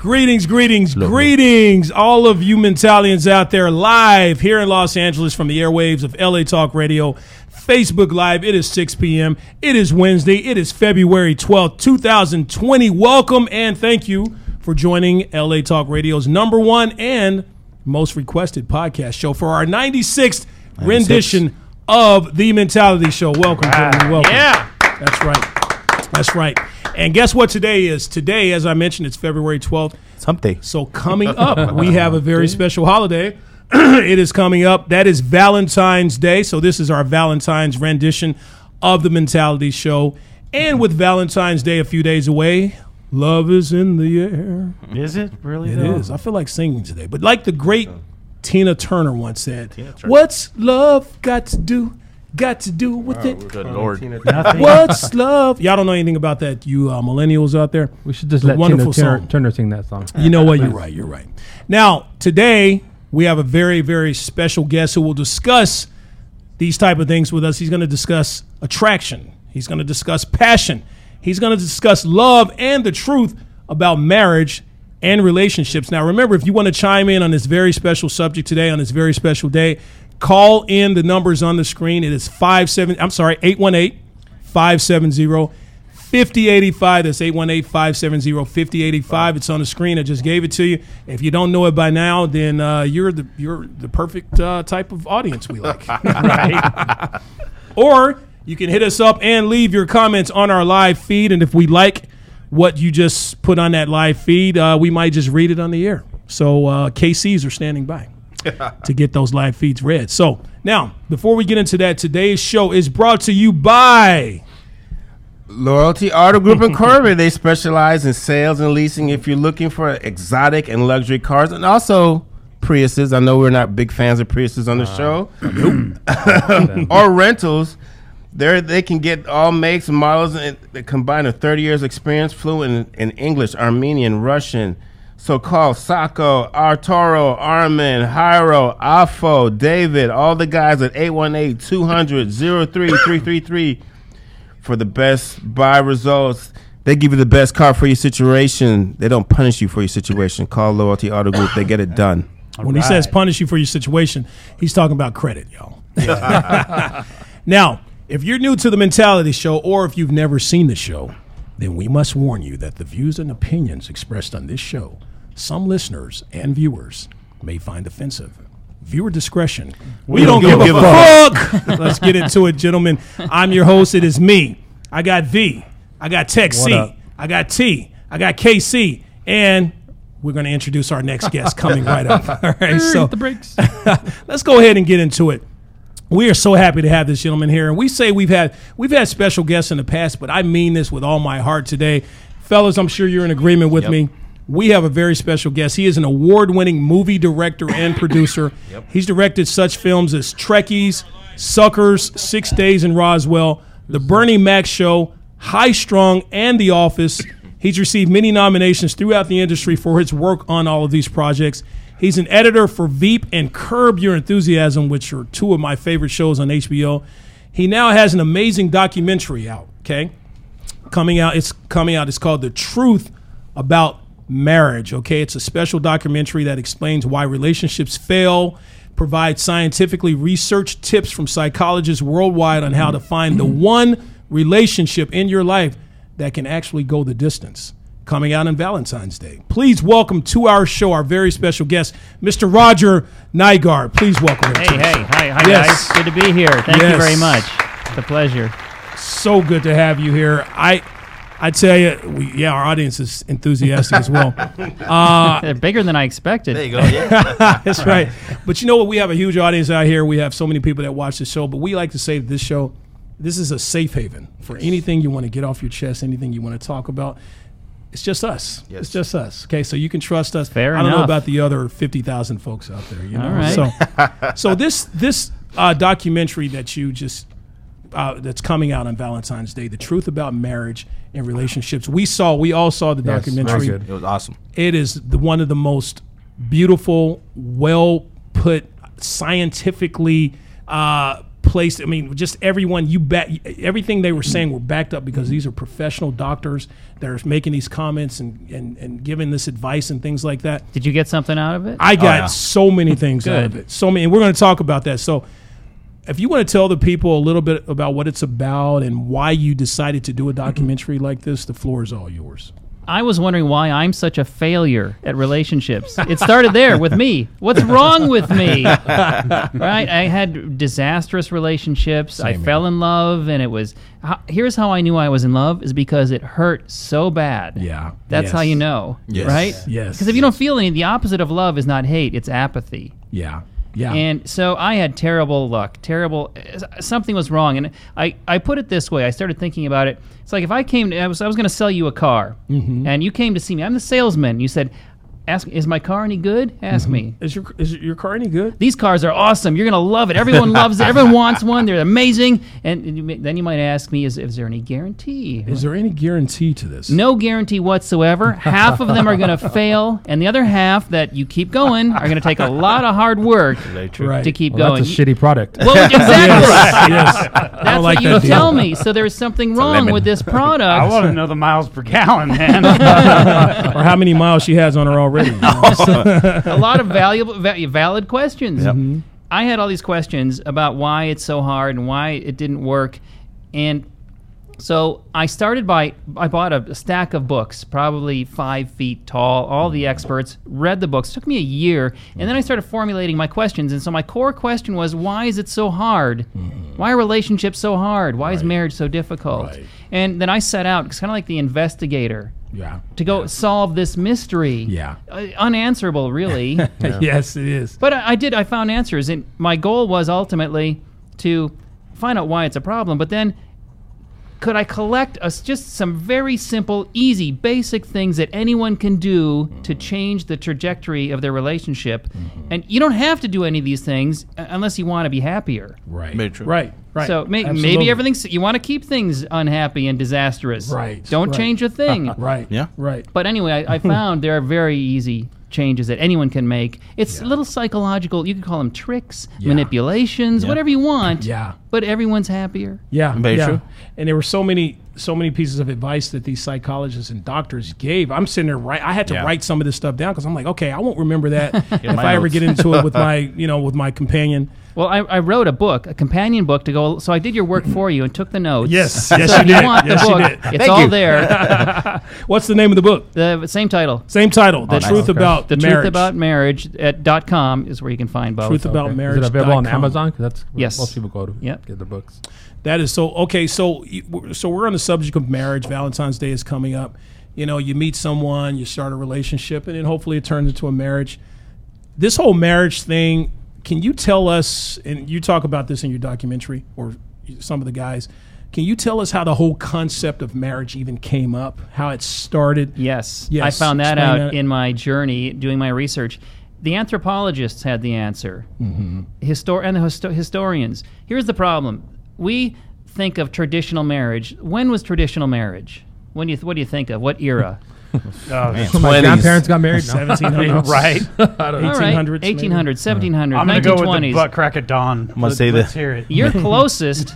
Greetings, greetings, greetings, all of you Mentalians out there live here in Los Angeles from the airwaves of LA Talk Radio, Facebook Live. It is 6 p.m. It is Wednesday. It is February 12th, 2020. Welcome and thank you for joining LA Talk Radio's number one and most requested podcast show for our 96th rendition of The Mentality Show. Welcome, gentlemen. Welcome. Yeah. That's right. That's right. And guess what today is? Today, as I mentioned, it's February 12th. Something. So coming up, we have a very special holiday. it is coming up. That is Valentine's Day. So this is our Valentine's rendition of the Mentality Show. And with Valentine's Day a few days away, love is in the air. Is it really? It though? is. I feel like singing today. But like the great Tina Turner once said, Turner. "What's love got to do? Got to do with it? Good lord. What's love? Y'all don't know anything about that, you uh, millennials out there. We should just The let Tina Turner. Turner sing that song. You know what? You're right. You're right. Now, today we have a very, very special guest who will discuss these type of things with us. He's going to discuss attraction. He's going to discuss passion. He's going to discuss love and the truth about marriage and relationships. Now, remember, if you want to chime in on this very special subject today, on this very special day, call in the numbers on the screen. It is five seven. I'm sorry, 818 570 5085. That's 818 570 5085. It's on the screen. I just gave it to you. If you don't know it by now, then uh, you're the you're the perfect uh, type of audience we like. right? or you can hit us up and leave your comments on our live feed. And if we like what you just put on that live feed, uh, we might just read it on the air. So uh, KCs are standing by to get those live feeds read. So now, before we get into that, today's show is brought to you by. Loyalty Auto Group in Corbin. They specialize in sales and leasing. If you're looking for exotic and luxury cars, and also Priuses. I know we're not big fans of Priuses on the show. or rentals. There they can get all makes and models and combine a 30 years experience, fluent in, in English, Armenian, Russian. So call Sako, Arturo, Armin, Hyro, Afo, David, all the guys at 818-200-03333 for the best buy results. They give you the best car for your situation. They don't punish you for your situation. Call Loyalty Auto Group. They get it done. when he says punish you for your situation, he's talking about credit, y'all. now, if you're new to the Mentality Show or if you've never seen the show, then we must warn you that the views and opinions expressed on this show, some listeners and viewers may find offensive. Viewer discretion. We, don't, give, a, fuck. Let's get into it, gentlemen. I'm your host. It is me. I got V. I got Tech C. up? I got T. I got KC. And we're going to introduce our next guest coming right up. All right. So the brakes. let's go ahead and get into it. We are so happy to have this gentleman here, and we say we've had we've had special guests in the past, but I mean this with all my heart today, fellas. I'm sure you're in agreement with me. We have a very special guest. He is an award-winning movie director and producer. He's directed such films as Trekkies, Suckers, Six Days in Roswell, The Bernie Mac Show, High Strung, and The Office. He's received many nominations throughout the industry for his work on all of these projects. He's an editor for Veep and Curb Your Enthusiasm, which are two of my favorite shows on HBO. He now has an amazing documentary out, okay? Coming out, it's coming out. It's called The Truth About Marriage, okay? It's a special documentary that explains why relationships fail, provides scientifically researched tips from psychologists worldwide on how to find the one relationship in your life that can actually go the distance. Coming out on Valentine's Day. Please welcome to our show our very special guest, Mr. Roger Nygard. Please welcome him. Hey, to hey, hi, hi Yes. guys. Good to be here. Thank Yes. you very much. It's a pleasure. so good to have you here. I I tell you, we, yeah, our audience is enthusiastic as well. They're bigger than I expected. There you go. Yeah. That's right. But you know what? We have a huge audience out here. We have so many people that watch the show. But we like to say that this show, this is a safe haven for anything you want to get off your chest, anything you want to talk about. It's just us. Yes. It's just us. Okay, so you can trust us. Fair I don't know about the other fifty thousand folks out there. You know. All right. So, so this this uh, documentary that you just uh, that's coming out on Valentine's Day, the truth about marriage and relationships. We saw, we all saw the Yes, documentary. good. It was awesome. It is the one of the most beautiful, well put, scientifically uh, placed. I mean, just everyone you bet everything they were saying were backed up because these are professional doctors that are making these comments and and, and giving this advice and things like that. Did you get something out of it? I got yeah. so many things out of it. So many, and we're going to talk about that. So, if you want to tell the people a little bit about what it's about and why you decided to do a documentary like this, the floor is all yours. I was wondering why I'm such a failure at relationships. It started there with me. What's wrong with me? right? I had disastrous relationships. I Same fell in love, and it was. Here's how I knew I was in love is because it hurt so bad. Yeah, That's Yes. how you know, Yes. right? Yes. Because if you don't feel any, the opposite of love is not hate; it's apathy. Yeah, yeah, And so I had terrible luck. Terrible. Something was wrong, and I, I put it this way. I started thinking about it. It's like if I came, to, I was I was going to sell you a car, Mm-hmm. and you came to see me. I'm the salesman. You said, "Ask, is my car any good? Ask Mm-hmm. me." is your is your car any good? These cars are awesome. You're gonna love it. Everyone loves it. Everyone wants one. They're amazing. And you may- then you might ask me, is, is there any guarantee? Is there any guarantee to this? No guarantee whatsoever. Half of them are going to fail, and the other half that you keep going are going to take a lot of hard work Right. to keep Well, going. that's a shitty product. Well, exactly. yes, I That's don't like what you that deal. tell me. So there's something wrong with this product. I want to know the miles per gallon, man. or how many miles she has on her already. a lot of valuable, va- valid questions. Mm-hmm. I had all these questions about why it's so hard and why it didn't work, and so I started by I bought a, a stack of books, probably five feet tall. All the experts read the books. took me a year, and then I started formulating my questions. And so my core question was, why is it so hard? Mm-hmm. Why are relationships so hard? Why is marriage so difficult? Right. And then I set out, it's kind of like the investigator, yeah, to go solve this mystery. Yeah. Uh, unanswerable, really. yes, it is. But I, I did. I found answers, and my goal was ultimately to find out why it's a problem. But then, could I collect us just some very simple, easy, basic things that anyone can do to change the trajectory of their relationship? And you don't have to do any of these things uh, unless you want to be happier. Right, Very true. right, right. So may, maybe everything's you want to keep things unhappy and disastrous. Right, Don't right. change a thing. right, Yeah. right. But anyway, I, I found there are very easy changes that anyone can make. It's little psychological. You could call them tricks, Yeah. manipulations, Yeah. whatever you want. Yeah. But everyone's happier. Yeah, Very yeah. true. And there were so many, so many pieces of advice that these psychologists and doctors gave. I'm sitting there, right? I had to Yeah. write some of this stuff down because I'm like, okay, I won't remember that if I ever get into it with my, you know, with my companion. Well, I, I wrote a book, a companion book to go. So I did your work for you and took the notes. Yes, yes, so you if you did. want Yes, the you book, did. it's Thank all you. there. What's the name of the book? The same title. Same title, The oh, nice. Truth Okay. About The Marriage. Truth About Marriage at dot .com is where you can find both. Truth About Okay. Marriage. Is it available on dot com. Amazon? 'Cause that's where Yes. most people go to Yep. get the books. That is so okay. So so we're on the subject of marriage. Valentine's Day is coming up. You know, you meet someone, you start a relationship, and then hopefully it turns into a marriage. This whole marriage thing. Can you tell us? And you talk about this in your documentary, or some of the guys. Can you tell us how the whole concept of marriage even came up? How it started? Yes. Yes, I found that explain out that. in my journey doing my research. The anthropologists had the answer. Mm-hmm. Histor- and the histo- historians. Here's the problem. We think of traditional marriage. When was traditional marriage? When you what do you think of? What era? Uh, oh, So my grandparents got married. No. 1700s, right. All right. 1800s, maybe? 1800s, 1700s, I'm gonna go with the 1920s. butt crack at dawn. I'm gonna say Let's the- hear it. You're closest.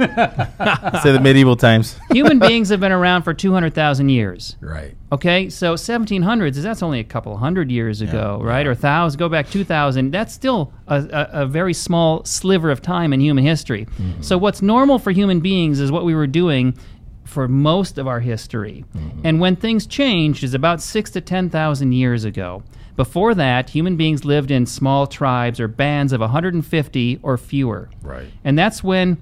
Say the medieval times. Human beings have been around for 200,000 years. Right. Okay, so 1700s is that's only a couple hundred years ago, right? Or thousand, go back 2,000. That's still a, a, a very small sliver of time in human history. Mm-hmm. So what's normal for human beings is what we were doing for most of our history. Mm-hmm. And when things changed is about six to 10,000 years ago. Before that, human beings lived in small tribes or bands of 150 or fewer. Right. And that's when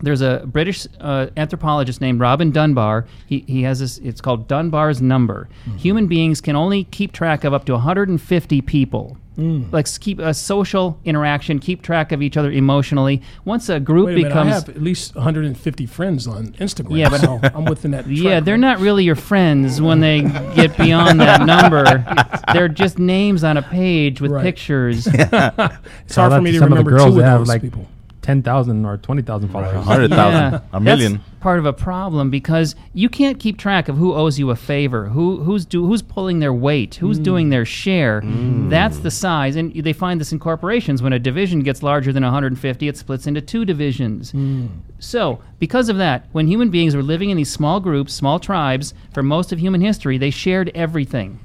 there's a British uh, anthropologist named Robin Dunbar. He, he has this, it's called Dunbar's number. Mm-hmm. Human beings can only keep track of up to 150 people. Mm. Like s- keep a social interaction, keep track of each other emotionally. Once a group Wait a minute. I becomes have at least 150 friends on Instagram. Yeah, but- so I'm within that. yeah, they're not really your friends when they get beyond that number. They're just names on a page with Right. pictures. It's hard for Shout me to to some of the remember girls two of that have, those like, people. Ten thousand or twenty thousand followers. hundred thousand, a million. That's part of a problem because you can't keep track of who owes you a favor, who who's do who's pulling their weight, who's mm. doing their share. Mm. That's the size, and they find this in corporations. When a division gets larger than 150, it splits into two divisions. Mm. So, because of that, when human beings were living in these small groups, small tribes, for most of human history, they shared everything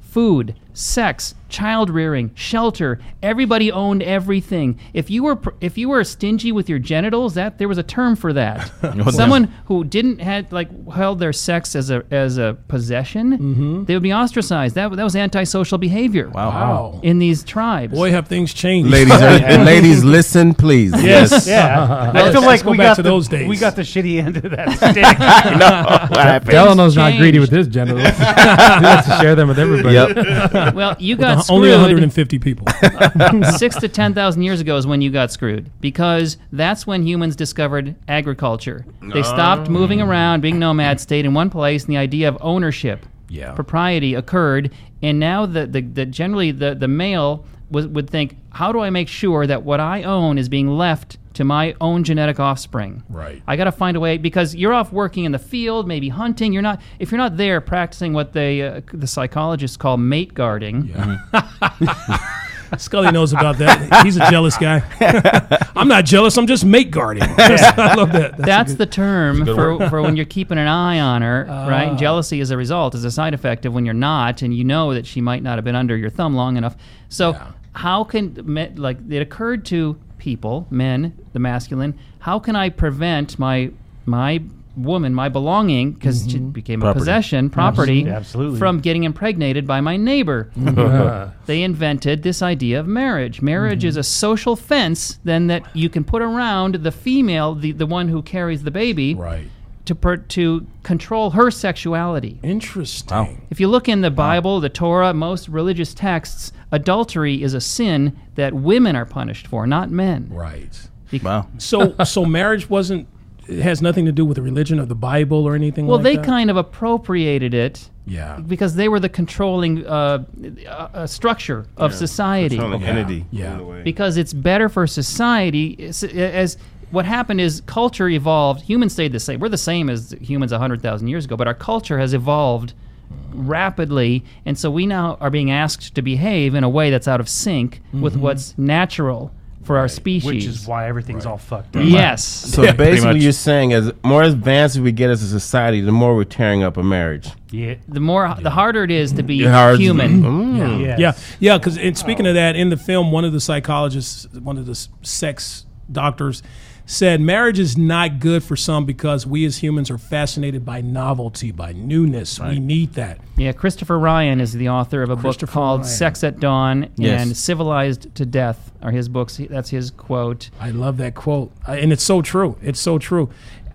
food, sex, child rearing, shelter. Everybody owned everything. If you were if you were stingy with your genitals, that there was a term for that. Oh, Someone who didn't had like held their sex as a as a possession, mm-hmm. they would be ostracized. That that was antisocial behavior. Wow. In these tribes. Boy, have things changed. Ladies, uh, are, ladies, listen, please. Yes. Yeah. I feel like we back got to the, those days. We got the shitty end of that stick. what happened? Delano's not greedy with changed. his genitals. he likes to share them with everybody. Yep. Well, you got screwed. Only 150 people. six to ten thousand years ago is when you got screwed because that's when humans discovered agriculture. They stopped oh. moving around, being nomads, stayed in one place, and the idea of ownership, Yeah. propriety occurred. And now the the, the generally the the male was, would think, how do I make sure that what I own is being left to my own genetic offspring? Right. I got to find a way because you're off working in the field, maybe hunting. You're not if you're not there practicing what they uh, the psychologists call mate guarding. Scully knows about that. He's a jealous guy. I'm not jealous. I'm just mate guarding. I love that. That's, That's the term for, for when you're keeping an eye on her, right? And jealousy is a result, is a side effect of when you're not, and you know that she might not have been under your thumb long enough. So, how can, me- like, it occurred to people, men, the masculine, how can I prevent my, my woman, my belonging, because she mm-hmm. became a possession, property, mm-hmm. Absolutely. from getting impregnated by my neighbor? Mm-hmm. Yeah. they invented this idea of marriage. Marriage is a social fence then that you can put around the female, the, the one who carries the baby, right. To per, to control her sexuality. Interesting. Wow. If you look in the Bible, the Torah, most religious texts, adultery is a sin that women are punished for, not men. Right. Wow. So, so marriage wasn't. It has nothing to do with the religion of the Bible or anything. Well, like they that? kind of appropriated it Yeah. because they were the controlling uh, uh, uh, structure of society. Controlling entity. Yeah. in a way. because it's better for society as, as what happened is culture evolved humans stayed the same we're the same as humans 100000 years ago but our culture has evolved rapidly and so we now are being asked to behave in a way that's out of sync with what's natural for our species Which is why everything's all fucked up. yes So Yeah, basically, much. you're saying as more advanced we get as a society, the more we're tearing up a marriage. Yeah. the more the harder it is to be Hard- human Mm. Yes. Yeah, yeah. Because and speaking of that, in the film, one of the psychologists, one of the sex doctors, said marriage is not good for some because we as humans are fascinated by novelty, by newness. We need that. Yeah, Christopher Ryan is the author of a book called Ryan. Sex at Dawn Yes. and Civilized to Death are his books. That's his quote. I love that quote, and it's so true. It's so true.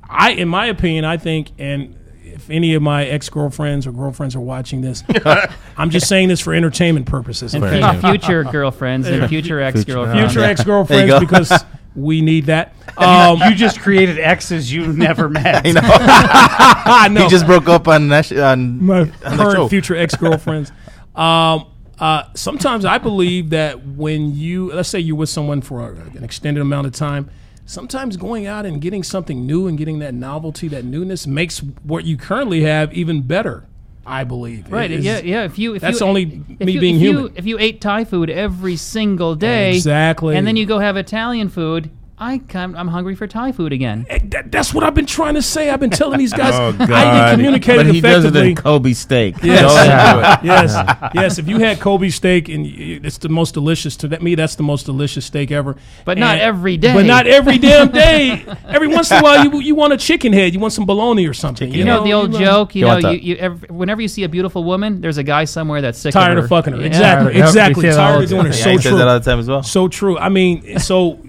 I, in my opinion, I think, and if any of my ex girlfriends or girlfriends are watching this, I'm just saying this for entertainment purposes. And future girlfriends and future ex-girlfriends. Future ex girlfriends, because we need that. Um, you just created exes you never met. I know. He just broke up on Nash- on, my on the current future ex girlfriends. um, uh, sometimes I believe that when you, let's say you're with someone for a, an extended amount of time, sometimes going out and getting something new and getting that novelty, that newness, makes what you currently have even better. I believe. Right. It is- yeah. Yeah. If you, if that's you, only if me you, being if human. You, if you ate Thai food every single day, Exactly. and then you go have Italian food, I kind I'm hungry for Thai food again. Eh, that- that's what I've been trying to say. I've been telling these guys. Oh I God! even communicated but he does it effectively. in Kobe steak. Yes. Don't do it. yes, yes. If you had Kobe steak and y- it's the most delicious to that, me, that's the most delicious steak ever. But not every day. But not every damn day. every once in a while, you you want a chicken head, you want some bologna or something. You know the old you, joke. You You know, want you, that. you ev whenever you see a beautiful woman, there's a guy somewhere that's sick Tired of, of her. fucking her. Yeah. Exactly, Yep, we exactly. say that all Tired the of doing it. Yeah, So he says true. that all the time as well. So true. I mean, so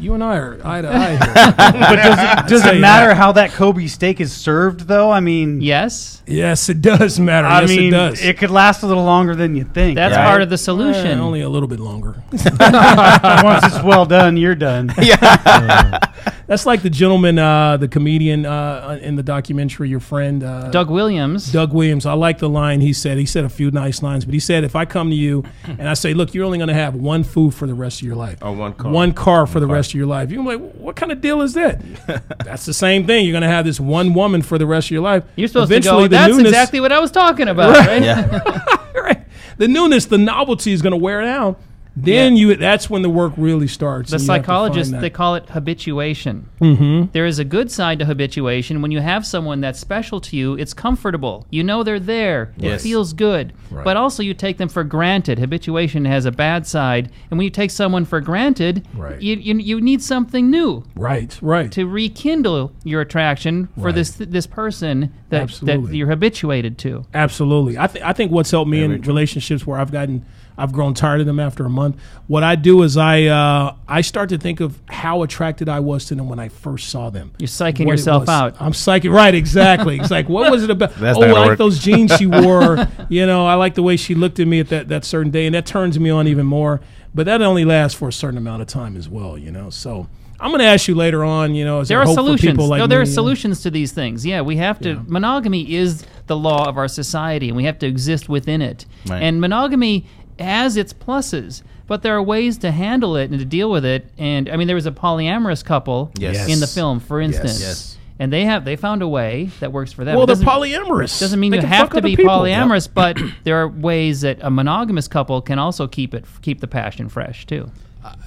you and I are eye to eye. Here. But does it, does it matter that. how that Kobe steak is served, though? I mean, Yes, yes, it does matter. I yes, mean, it does. could last a little longer than you think. that's Yeah. part of the solution. Eh, only a little bit longer. Once it's well done, you're done. That's like the gentleman, uh, the comedian uh, in the documentary, your friend uh, Doug Williams. Doug Williams. I like the line he said. He said a few nice lines, but he said, if I come to you and I say, look, you're only going to have one food for the rest of your life, Oh, one car. one car for the rest of your life, you're gonna be like, what kind of deal is that? That's the same thing. You're going to have this one woman for the rest of your life. You're supposed Eventually, to go. the That's newness- exactly what I was talking about. Right? right. The newness, the novelty is going to wear down. Then you that's when the work really starts. The and you have to find psychologists that. they call it habituation. Mm-hmm. is a good side to habituation. When you have someone that's special to you, it's comfortable. You know they're there. Yes. It feels good. But also you take them for granted. Habituation has a bad side, and when you take someone for granted, Right. you, you you need something new right, right. to rekindle your attraction for Right. this this person that that you're habituated to. Absolutely. I, th- I think what's helped me in relationships where I've gotten, I've grown tired of them after a month. What I do is I, uh, I start to think of how attracted I was to them when I first saw them. You're psyching What yourself out. I'm psyching. Right, exactly. It's like, what was it about? That's oh, I like work. those jeans she wore. you know, I like the way she looked at me at that, that certain day, and that turns me on even more. But that only lasts for a certain amount of time as well, you know. So I'm going to ask you later on, you know, is there there are hope for solutions. people like no, there me, are you know? solutions to these things. Yeah, we have to. Monogamy is the law of our society, and we have to exist within it. Right. And monogamy has its pluses, but there are ways to handle it and to deal with it. And I mean, there was a polyamorous couple Yes. in the film, for instance. Yes. And they have they found a way that works for them. Well, they're polyamorous. Doesn't mean They you have to be polyamorous, but there are ways that a monogamous couple can also keep it keep the passion fresh too.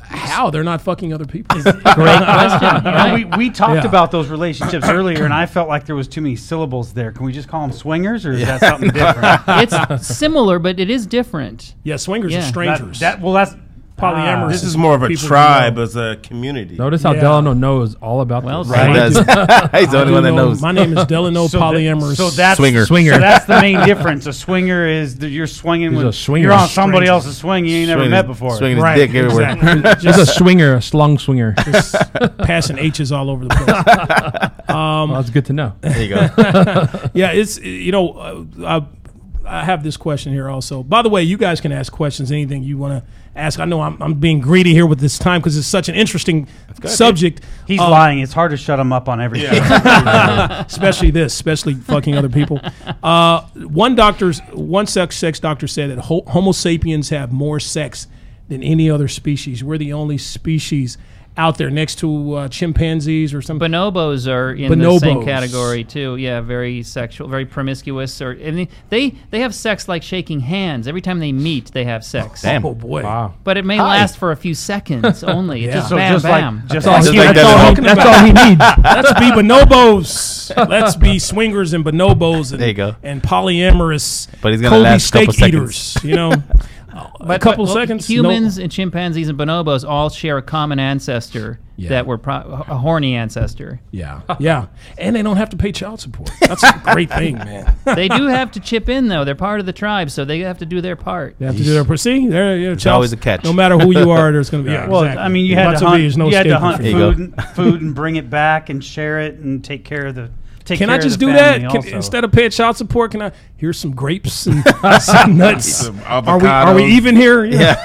How? They're not fucking other people. Great question. Right? we, we talked Yeah. about those relationships earlier, and I felt like there was too many syllables there. Can we just call them swingers, or is that something different? it's similar, but it is different. yeah, swingers Yeah. are That, strangers. that- well, that's Polyamorous. This is more of a tribe as a community. Notice how Yeah. Delano knows all about Well this. said. He does. He's the only one that know- knows. My name is Delano So that- Polyamorous. so that's Swinger. Swinger. So that's the main difference. A swinger is that you're swinging He's with a swinger. you're on somebody Stranger. else's swing you ain't never met before. Swinging his right, dick everywhere. exactly. He's a swinger, a slung swinger. Just passing H's all over the place. well, that's good to know. There you go. yeah, it's you know, uh, I, I have this question here also. By the way, you guys can ask questions, anything you want to ask. I know I'm, I'm being greedy here with this time because it's such an interesting subject. He's Uh, lying. It's hard to shut him up on everything. especially this, especially fucking other people. Uh, one doctor's one sex sex doctor said that ho- Homo sapiens have more sex than any other species. We're the only species out there next to uh, chimpanzees or something. Bonobos are in the same category too. Yeah, very sexual, very promiscuous. Or and they- they they have sex like shaking hands. Every time they meet, they have sex. Damn. oh boy. Wow. But it may Hi. last for a few seconds only. It's Yeah. just so bam, just bam. like just That's all he, that's all, at that's all he needs. Let's be bonobos. Let's be swingers and bonobos and, There you go. and polyamorous But he's gonna Kobe last a couple steak seconds. eaters. You know, Oh, a couple well, seconds. no- Humans and chimpanzees and bonobos all share a common ancestor Yeah. that were pro- a horny ancestor. Yeah, yeah, and they don't have to pay child support. That's a great thing, man. they do have to chip in though. They're part of the tribe, so they have to do their part. They have to do their see. There, you know, child, always a catch. No matter who you are, there's going to be. Yeah, well, exactly. I mean, you had Lots to of hunt, there's no you had to hunt from There it. you food, and, food and bring it back and share it and take care of the. Take Can care I of just the do that Can, instead of paying child support? Can I here's some grapes and some nuts? Some Are we are we even here?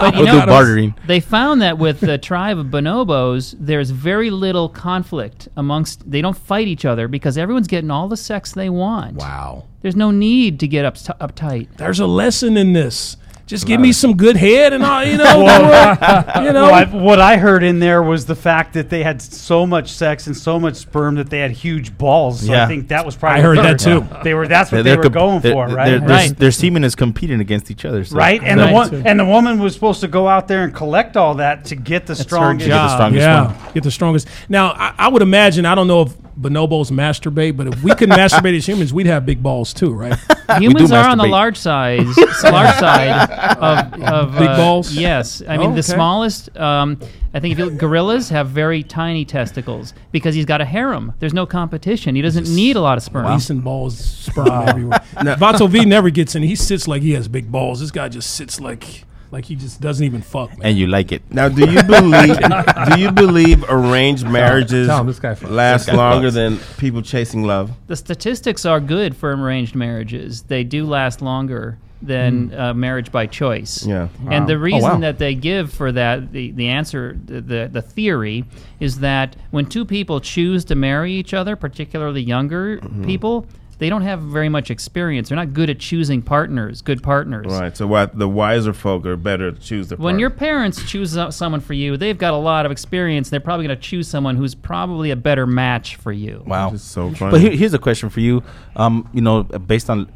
But you We'll know, do bartering. They found that with the tribe of bonobos, there's very little conflict amongst. They don't fight each other because everyone's getting all the sex they want. Wow, There's no need to get up uptight. there's a lesson in this. Just give me some good head, and I, you know, you know. Well, I, what I heard in there was the fact that they had so much sex and so much sperm that they had huge balls. So I think that was probably I heard that too. They were that's what They're they were comp- going they're- for, they're- right? Their, Right. their semen is competing against each other. So. right, and the one and the woman was supposed to go out there and collect all that to get the her strongest. Get the job. strongest yeah, one. get the strongest. Now, I, I would imagine. I don't know if bonobos masturbate, but if we could masturbate as humans, we'd have big balls too, right? Humans do are on the masturbate. large size, large side of, of Big uh, balls? Yes, I mean Oh, the okay. smallest. Um, I think if you look, gorillas have very tiny testicles because he's got a harem. There's no competition. He doesn't need a lot of sperm. Leasing balls, sperm everywhere. Vato V never gets in. He sits like he has big balls. This guy just sits like like he just doesn't even fuck, man. And you like it. Now, do you believe? do you believe arranged marriages tell him this guy fucks. last This guy longer fucks. than people chasing love? The statistics are good for arranged marriages. They do last longer. than uh, marriage by choice. Yeah. And the Wow. reason wow. that they give for that, the, the answer, the, the, the theory, is that when two people choose to marry each other, particularly younger Mm-hmm. people, they don't have very much experience. They're not good at choosing partners, good partners. Right. So what the wiser folk are better to choose the When partner. your parents choose someone for you, they've got a lot of experience. They're probably going to choose someone who's probably a better match for you. Wow. It's so funny. But here, here's a question for you. Um, you know, based on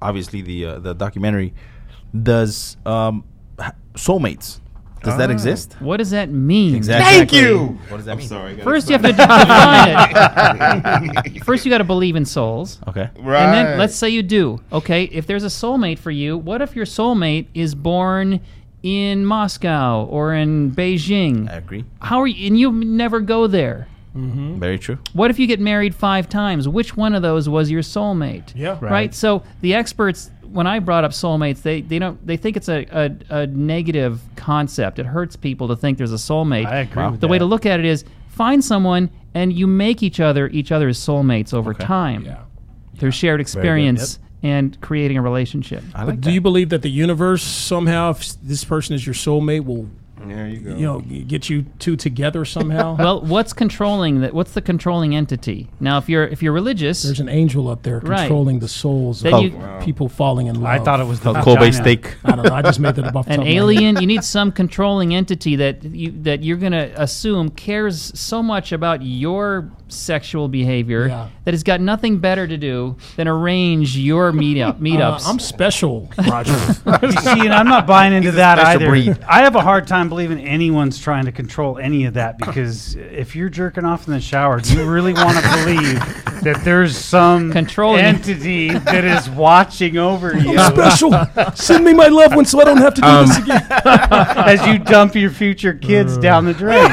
obviously the uh, the documentary, does um, h- soulmates does that oh. exist? What does that mean? Exactly. Thank you. What does that I'm mean? sorry. I gotta First, you have to define it. First, you got to believe in souls. Okay. Right. And then let's say you do. Okay, if there's a soulmate for you, what if your soulmate is born in Moscow or in Beijing? I agree. How are you? And you never go there. Mm-hmm. Very true. What if you get married five times? Which one of those was your soulmate? Yeah. Right. So the experts, when I brought up soulmates, they they don't they think it's a, a, a negative concept. It hurts people to think there's a soulmate. I agree with the way to look at it is find someone and you make each other each other's soulmates over time Yeah. through shared experience and creating a relationship. I like Do that. you believe that the universe somehow, if this person is your soulmate, will There you go. you know get you two together somehow? Well, what's controlling that? What's the controlling entity? Now, if you're if you're religious, There's an angel up there Right. controlling the souls Then of you- people falling in love. I thought it was the Kobe steak. I don't know. I just made that up an top of my head. alien, you need some controlling entity that you that you're gonna assume cares so much about your sexual behavior Yeah. that has got nothing better to do than arrange your meetup Uh, meetups. I'm special, Roger. See, and I'm not buying into that either. breed. I have a hard time believing anyone's trying to control any of that because if you're jerking off in the shower, do you really want to believe that there's some Controlling. entity that is watching over you I'm special. Send me my loved one so I don't have to do this again. as you dump your future kids down the drain?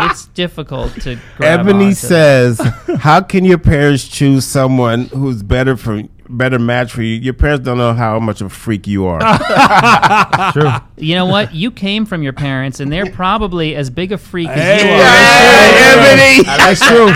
It's difficult to grab Ebony onto. says, "How can your parents choose someone who's better for better match for you? Your parents don't know how much of a freak you are." True. You know what? You came from your parents, and they're probably as big a freak as Hey, you are. Ebony. That's true.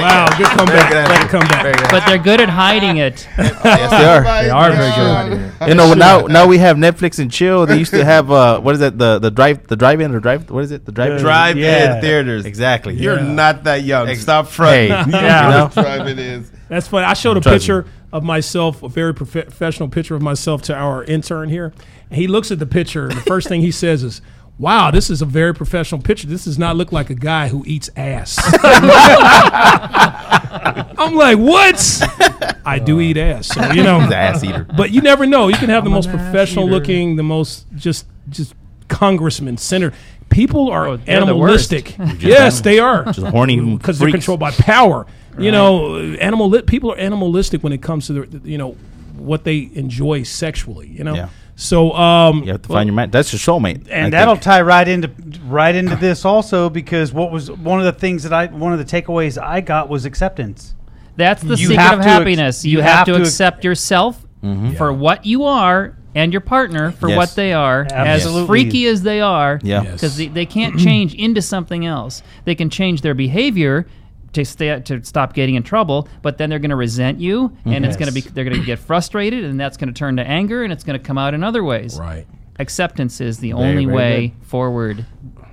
Wow, good comeback. Good comeback. But they're good at hiding it. yes, they are. They are very good at hiding it. You know, now now we have Netflix and chill. They used to have uh, what is that? The the drive the drive in or drive what is it? The drive Drive Yeah. in theaters. Exactly. You're not that young. Ex- Stop fronting. Hey, Yeah. you know? Drive it is. That's funny. I showed a Trust picture of myself, a very prof- professional picture of myself to our intern here. He looks at the picture, and the first thing he says is, Wow, this is a very professional picture. This does not look like a guy who eats ass. I'm like, what? I do uh, eat ass. So, you know, He's an ass eater. but you never know. You can have the I'm most an ass professional eater. looking, the most just just congressman, senator. People are Oh, they're the worst. animalistic. yes, they are. Just horny because they're freaks. controlled by power. You know, animal people are animalistic when it comes to the you know what they enjoy sexually. You know, Yeah. So um, You have to find your man. That's your soulmate. I and that'll think. tie right into right into this also because what was one of the things that I one of the takeaways I got was acceptance. That's the You secret of to ex- happiness. you, you have, have to, to ex- accept yourself for what you are and your partner for Yes. what they are, Absolutely. as freaky as they are. Yeah. Yes. Because they, they can't change into something else. They can change their behavior to stay to stop getting in trouble, but then they're going to resent you, and it's going to be they're going to get frustrated, and that's going to turn to anger, and it's going to come out in other ways. right. Acceptance is the only very way forward.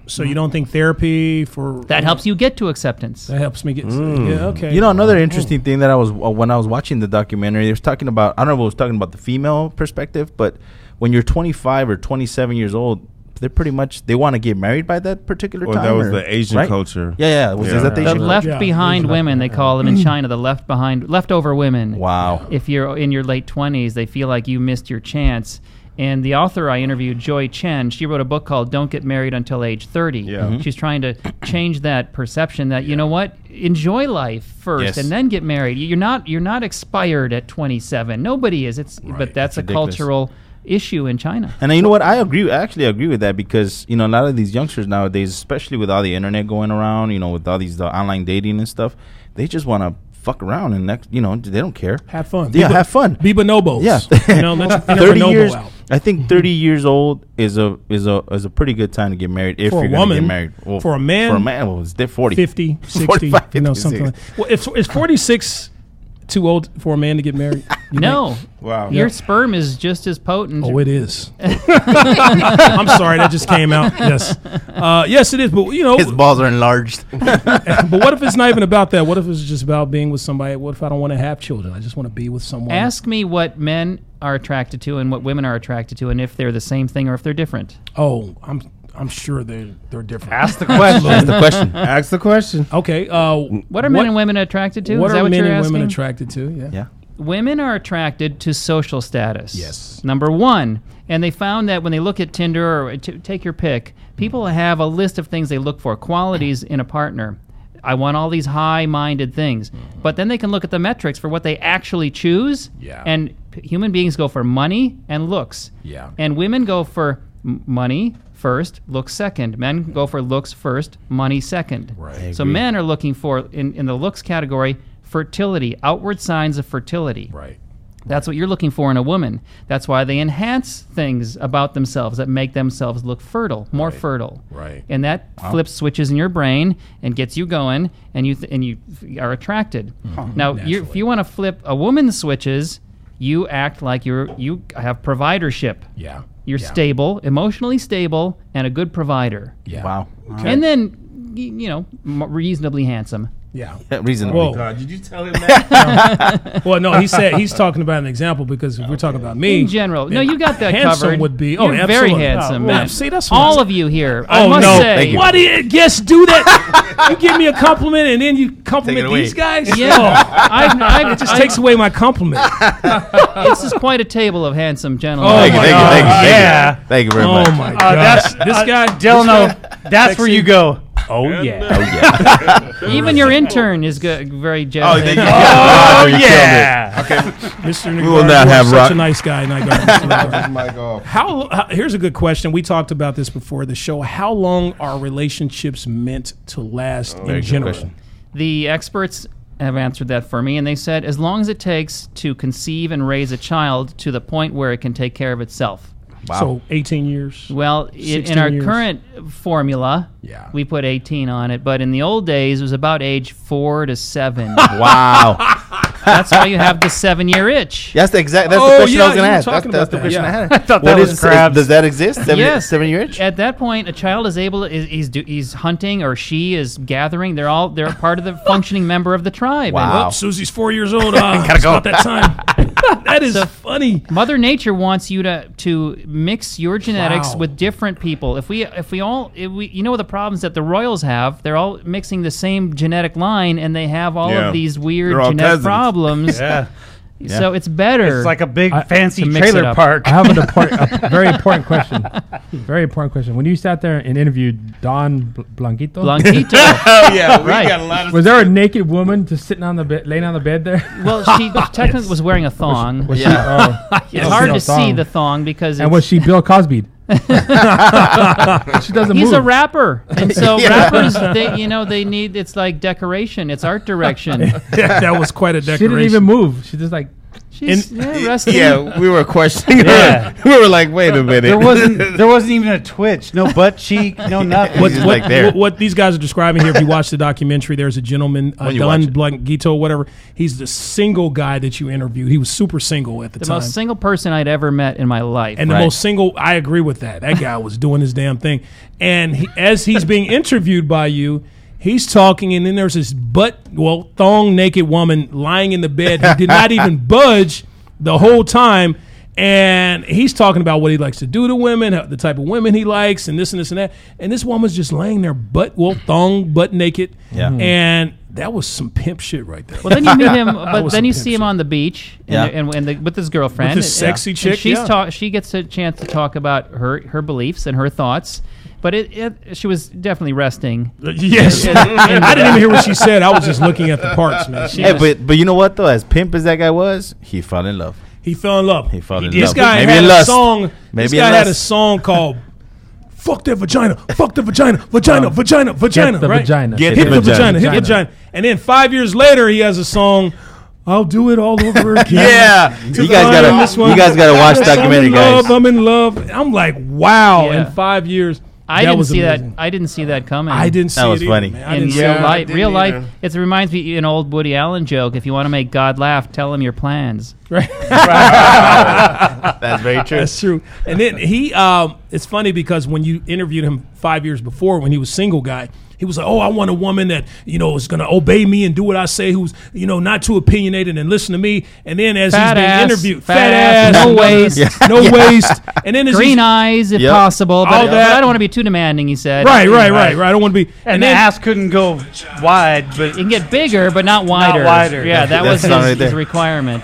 So you don't think therapy for That helps you get to acceptance. that helps me get yeah okay. You know, another interesting thing that I was uh, when I was watching the documentary, they was talking about. I don't know if it was talking about the female perspective, but when you're 25 or 27 years old, they're pretty much they want to get married by that particular Or time. that was or- the Asian right? culture. Yeah, yeah. Was, Yeah. Is that the The Asian? left Yeah, behind usually. women, they call them in China, the left behind, leftover women. Wow. If you're in your late 20s, they feel like you missed your chance. And the author I interviewed, Joy Chen, she wrote a book called Don't Get Married Until Age 30. Yeah. Mhm. She's trying to change that perception that, you know what, enjoy life first Yes. and then get married. You're not you're not expired at 27. Nobody is. It's but that's a ridiculous. cultural issue in China. And you know what? I agree. I actually agree with that because you know a lot of these youngsters nowadays, especially with all the internet going around, you know, with all these uh, online dating and stuff, they just want to fuck around and next, you know, they don't care. have fun. Yeah, Be- have fun. Be bonobos. Yeah. you know, let your Thirty bonobo years. out. I think thirty years old is a is a is a pretty good time to get married if For a you're going to get woman, married. Well, for a man, for a man, well, it's di- forty. 50, 60, 45, you know, 56. something like Well, it's, it's 46 too old for a man to get married? You No. Wow. Your sperm is just as potent. Oh, it is. I'm sorry, that just came out. Yes, uh, yes, it is. But you know, His balls are enlarged. but what if it's not even about that? What if it's just about being with somebody? What if I don't want to have children? I just want to be with someone. Ask me what men are attracted to and what women are attracted to, and if they're the same thing or if they're different. Oh, I'm I'm sure they're they're different. Ask the question. That's the question. Ask the question. Okay. Uh, What are men and women attracted to? What is that are what men you're and asking? women attracted to? Yeah. Yeah. Women are attracted to social status. Yes. Number one, and they found that when they look at Tinder or t- take your pick, people have a list of things they look for, qualities in a partner. I want all these high-minded things, but then they can look at the metrics for what they actually choose. Yeah. And p- human beings go for money and looks. Yeah. And women go for m- money first, looks second. Men go for looks first, money second. Right. So men are looking for in, in the looks category fertility, outward signs of fertility. Right. That's what you're looking for in a woman. That's why they enhance things about themselves that make themselves look fertile, more fertile. Right. And that flips switches in your brain and gets you going, and you th- and you f- are attracted. Hmm. Now, you if you want to flip a woman's switches, you act like you're you have providership. Yeah. You're Yeah. stable, emotionally stable, and a good provider. Yeah. Wow. And then, you know, reasonably handsome. Yeah. Reasonably. Whoa. God, did you tell him that? Well, no, he said he's talking about an example because if we're talking about me, In general, no, you got that handsome covered. would be- You're oh, very handsome, Oh, man. well, see, that's what all I'm- of you here. I Oh must no! say, Thank you. Why do you guests do that? you give me a compliment and then you compliment these guys? Yeah, I've, I've, It just I've- takes away my compliment. This is quite a table of handsome gentlemen. Oh Thank you, my thank you, thank you, thank you. yeah. Thank you very much. Oh much. my Uh, god! that's this guy, Delano. That's where you go. Oh, uh, oh yeah. Oh yeah. Even your intern is good, very Oh, generous. did you? Oh, oh you killed it. yeah. Mr. We will not have such rock- a nice guy. Nygard, Mr. Nagard. Mic. How, how? Here's a good question. We talked about this before the show. How long are relationships meant to last oh, in good general? question. The experts have answered that for me, and they said as long as it takes to conceive and raise a child to the point where it can take care of itself. Wow. So 18 years. Well, i- in our years. current formula, Yeah. we put 18 on it, but in the old days, it was about age four to seven. wow. That's why you have the seven-year itch. That's the exact. That's Oh, the question yeah, I was going you to were ask. That's, talking that's the about question that, I yeah. had. I thought What that was is- crabs. Does that exist? Seven, Yes. seven year itch? At that point, a child is able to is he's do, he's hunting or she is gathering. They're all they're part of the functioning member of the tribe. And Wow. Oh, Susie's four years old. Uh, it's about that time. that is funny. Mother Nature wants you to to mix your genetics Wow. with different people. If we if we all if we you know the problems that the royals have, they're all mixing the same genetic line and they have all Yeah. of these weird They're all genetic cousins. Problems. Yeah. So it's better. It's like a big fancy to mix it trailer up. park. I have an important, a very important question. Very important question. When you sat there and interviewed Don Bl- Blanquito, Blanquito. Oh yeah, we Right. got a lot of. was there a naked woman just sitting on the bed, laying on the bed there? well, she technically was wearing a thong. Was she, Yeah. oh, It's hard no to see thong. the thong because and it's, was she Bill Cosby? she doesn't He's move. a rapper, and so Yeah. rappers, they you know, they need it's like decoration, it's art direction. that was quite a decoration. She didn't even move. She just like She's yeah, resting. Yeah, we were questioning Yeah. her. We were like, wait a minute. There wasn't there wasn't even a twitch, no butt cheek, no nothing. What, what, like there. what, what these guys are describing here, if you watch the documentary, there's a gentleman, uh, When you Don. Blanquito, whatever. He's the single guy that you interviewed. He was super single at the, The time. The most single person I'd ever met in my life. and the most single, I agree with that. That guy was doing his damn thing. And he, as he's being interviewed by you, he's talking, and then there's this butt, well, thong naked woman lying in the bed who did not even budge the whole time. And he's talking about what he likes to do to women, how- the type of women he likes, and this and this and that. And this woman's just laying there, butt, well, thong, butt naked. Yeah. Mm-hmm. And that was some pimp shit right there. well, then you meet him, but then you see him shit. on the beach, and, Yeah. and, and the, with his girlfriend, With this and- sexy and chick, she's yeah. talk, she gets a chance to talk about her her beliefs and her thoughts. But it, it she was definitely resting. yes. I didn't even hear what she said. I was just looking at the parts, man. She Hey, but but you know what though? As pimp as that guy was, he fell in love. He fell in love. He fell in This love. guy Maybe had in a lust. song. this Maybe guy had a lust. song called "Fuck the vagina, fuck the vagina, vagina, um, vagina, vagina." the right? vagina. Get Hit the the vagina, vagina. hit the vagina. And then five years later, he has a song. I'll do it all over again. Yeah, you guys I am this gotta you guys gotta watch I'm documentary, in guys. love. I'm in love. I'm like, wow. Yeah. In five years, I didn't was see amazing. that. I didn't see that coming. I didn't see That was it funny. man. I in didn't real. Yeah, life. didn't Real life. It reminds me an old Woody Allen joke. If you want to make God laugh, tell him your plans. That's very true. That's true. And then he, um, it's funny because when you interviewed him five years before, when he was single guy, he was like, "Oh, I want a woman that you know is going to obey me and do what I say, who's you know not too opinionated and listen to me." And then as Fat he's being interviewed, fat ass, no waist. no waist, and then as Green eyes, if Yep. possible, but, All but that- I don't want to be too demanding. He said, right, right, right, right. I don't want to be. And, the then, ass couldn't go wide, but It can get bigger, but not wider. Not wider. Yeah, that was his, right his requirement.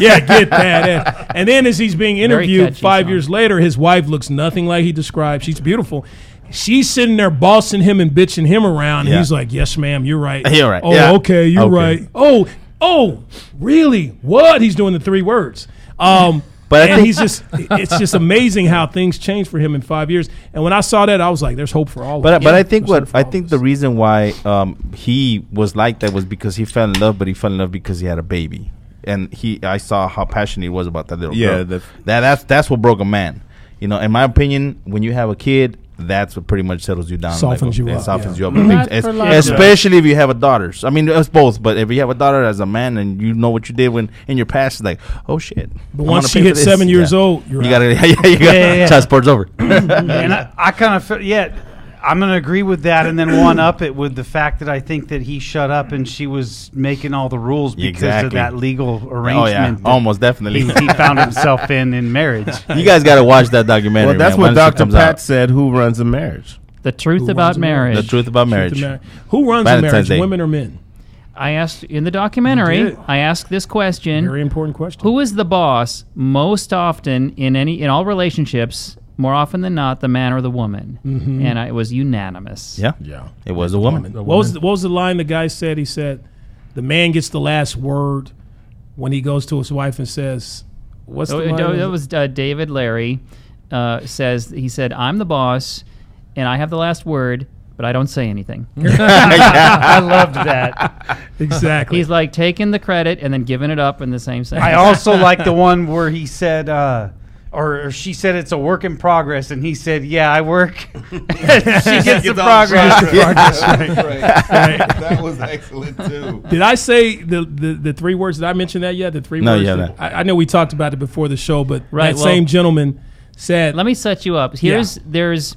yeah, get that. And, and then as he's being interviewed five song. years later, his wife looks nothing like he described. She's beautiful. She's sitting there bossing him and bitching him around. And Yeah. he's like, "Yes, ma'am, you're right. You're right. Oh, Yeah. okay, you're Okay. right. Oh, oh, really? What? He's doing the three words. Um, But and he's just, it's just amazing how things change for him in five years. And when I saw that, I was like, there's hope for all But of us. but I think what I think the reason why um, he was like that was because he fell in love, but he fell in love because he had a baby, and he I saw how passionate he was about that little Yeah, girl. the- that that's that's what broke a man. You know, in my opinion, when you have a kid, that's what pretty much settles you down. Softens Like, you it up, softens yeah. you up. Not Es- for long. especially if you have a daughter. So, I mean, it's both. But if you have a daughter as a man and you know what you did when in your past, it's like, oh shit. But I'm once she pay for hits seven years Yeah. old, you're you out. gotta yeah, yeah, you got Yeah, yeah, yeah. child support's over. and I, I kind of feel, yeah, I'm gonna agree with that, and then one up it with the fact that I think that he shut up and she was making all the rules because Exactly. of that legal oh, arrangement. oh arrangement. yeah, almost definitely. He, he found himself in in marriage. You guys got to watch that documentary. Well, that's man, what Dr. Pat out. said. Who runs a marriage? The truth Who about runs marriage? The truth about marriage. of marriage. Who runs a marriage, Day. women or men? I asked in the documentary. I asked this question: Very important question. Who is the boss most often in any in all relationships? More often than not, the man or the woman, and I, it was unanimous. Yeah, Yeah. it was a woman. What was the, what was the line the guy said? He said, "The man gets the last word when he goes to his wife and says, what's the Oh, line? it- that was uh, David Larry. Uh, says he said, "I'm the boss, and I have the last word, but I don't say anything." I loved that. exactly. He's like taking the credit and then giving it up in the same sentence. I also like the one where he said, uh, or, or she said it's a work in progress, and he said, "Yeah, I work." she gets the progress. right That was excellent too. Did I say the, the, the three words? Did I mention that yet? The three No, words. you that- haven't. I, I know we talked about it before the show, but Right, that well- same gentleman said, Let me set you up. Here's there's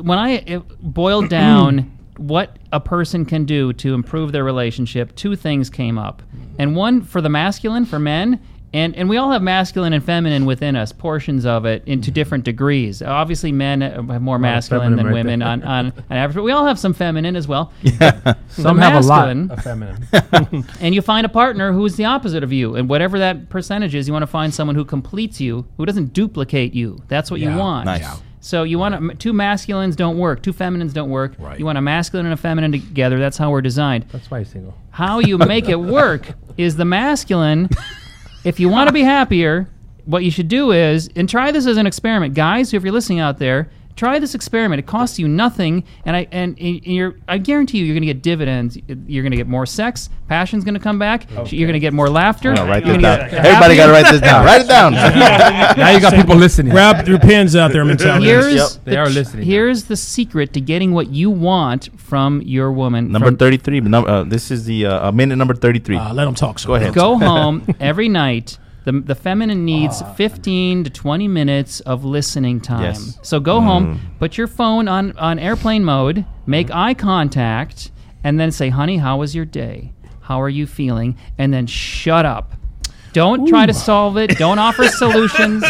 when I it boiled down what a person can do to improve their relationship. Two things came up, and one for the masculine for men. And, and we all have masculine and feminine within us, portions of it, into mm-hmm. different degrees. Obviously, men have more masculine than right women on, on, on average, but we all have some feminine as well. Yeah. Some have a lot masculine- of feminine. and you find a partner who is the opposite of you and whatever that percentage is you want to find someone who completes you who doesn't duplicate you that's what you want Nice. Yeah. so you want to, two masculines don't work two feminines don't work Right. you want a masculine and a feminine together that's how we're designed That's why he's single. how you make it work is the masculine if you want to be happier what you should do is and try this as an experiment. Guys if you're listening out there try this experiment it costs you nothing and i and, and you're i guarantee you you're going to get dividends you're going to get more sex passion's going to come back you're going to get more laughter I'm write this down. Everybody got to write this down. Write it down. Now you got people listening. grab your pens out there, mentality. Here's Yep. the They are tr- listening now. The secret to getting what you want from your woman. number from- thirty-three. Number. Uh, this is the uh, uh, minute number thirty-three. Uh, let them talk. So Go ahead. Go home every night. The, the feminine needs 15 to 20 minutes of listening time. Yes. So go home, mm. put your phone on, on airplane mode, make mm-hmm. eye contact, and then say, honey, how was your day? How are you feeling? And then shut up. Don't try to solve it. Don't offer solutions.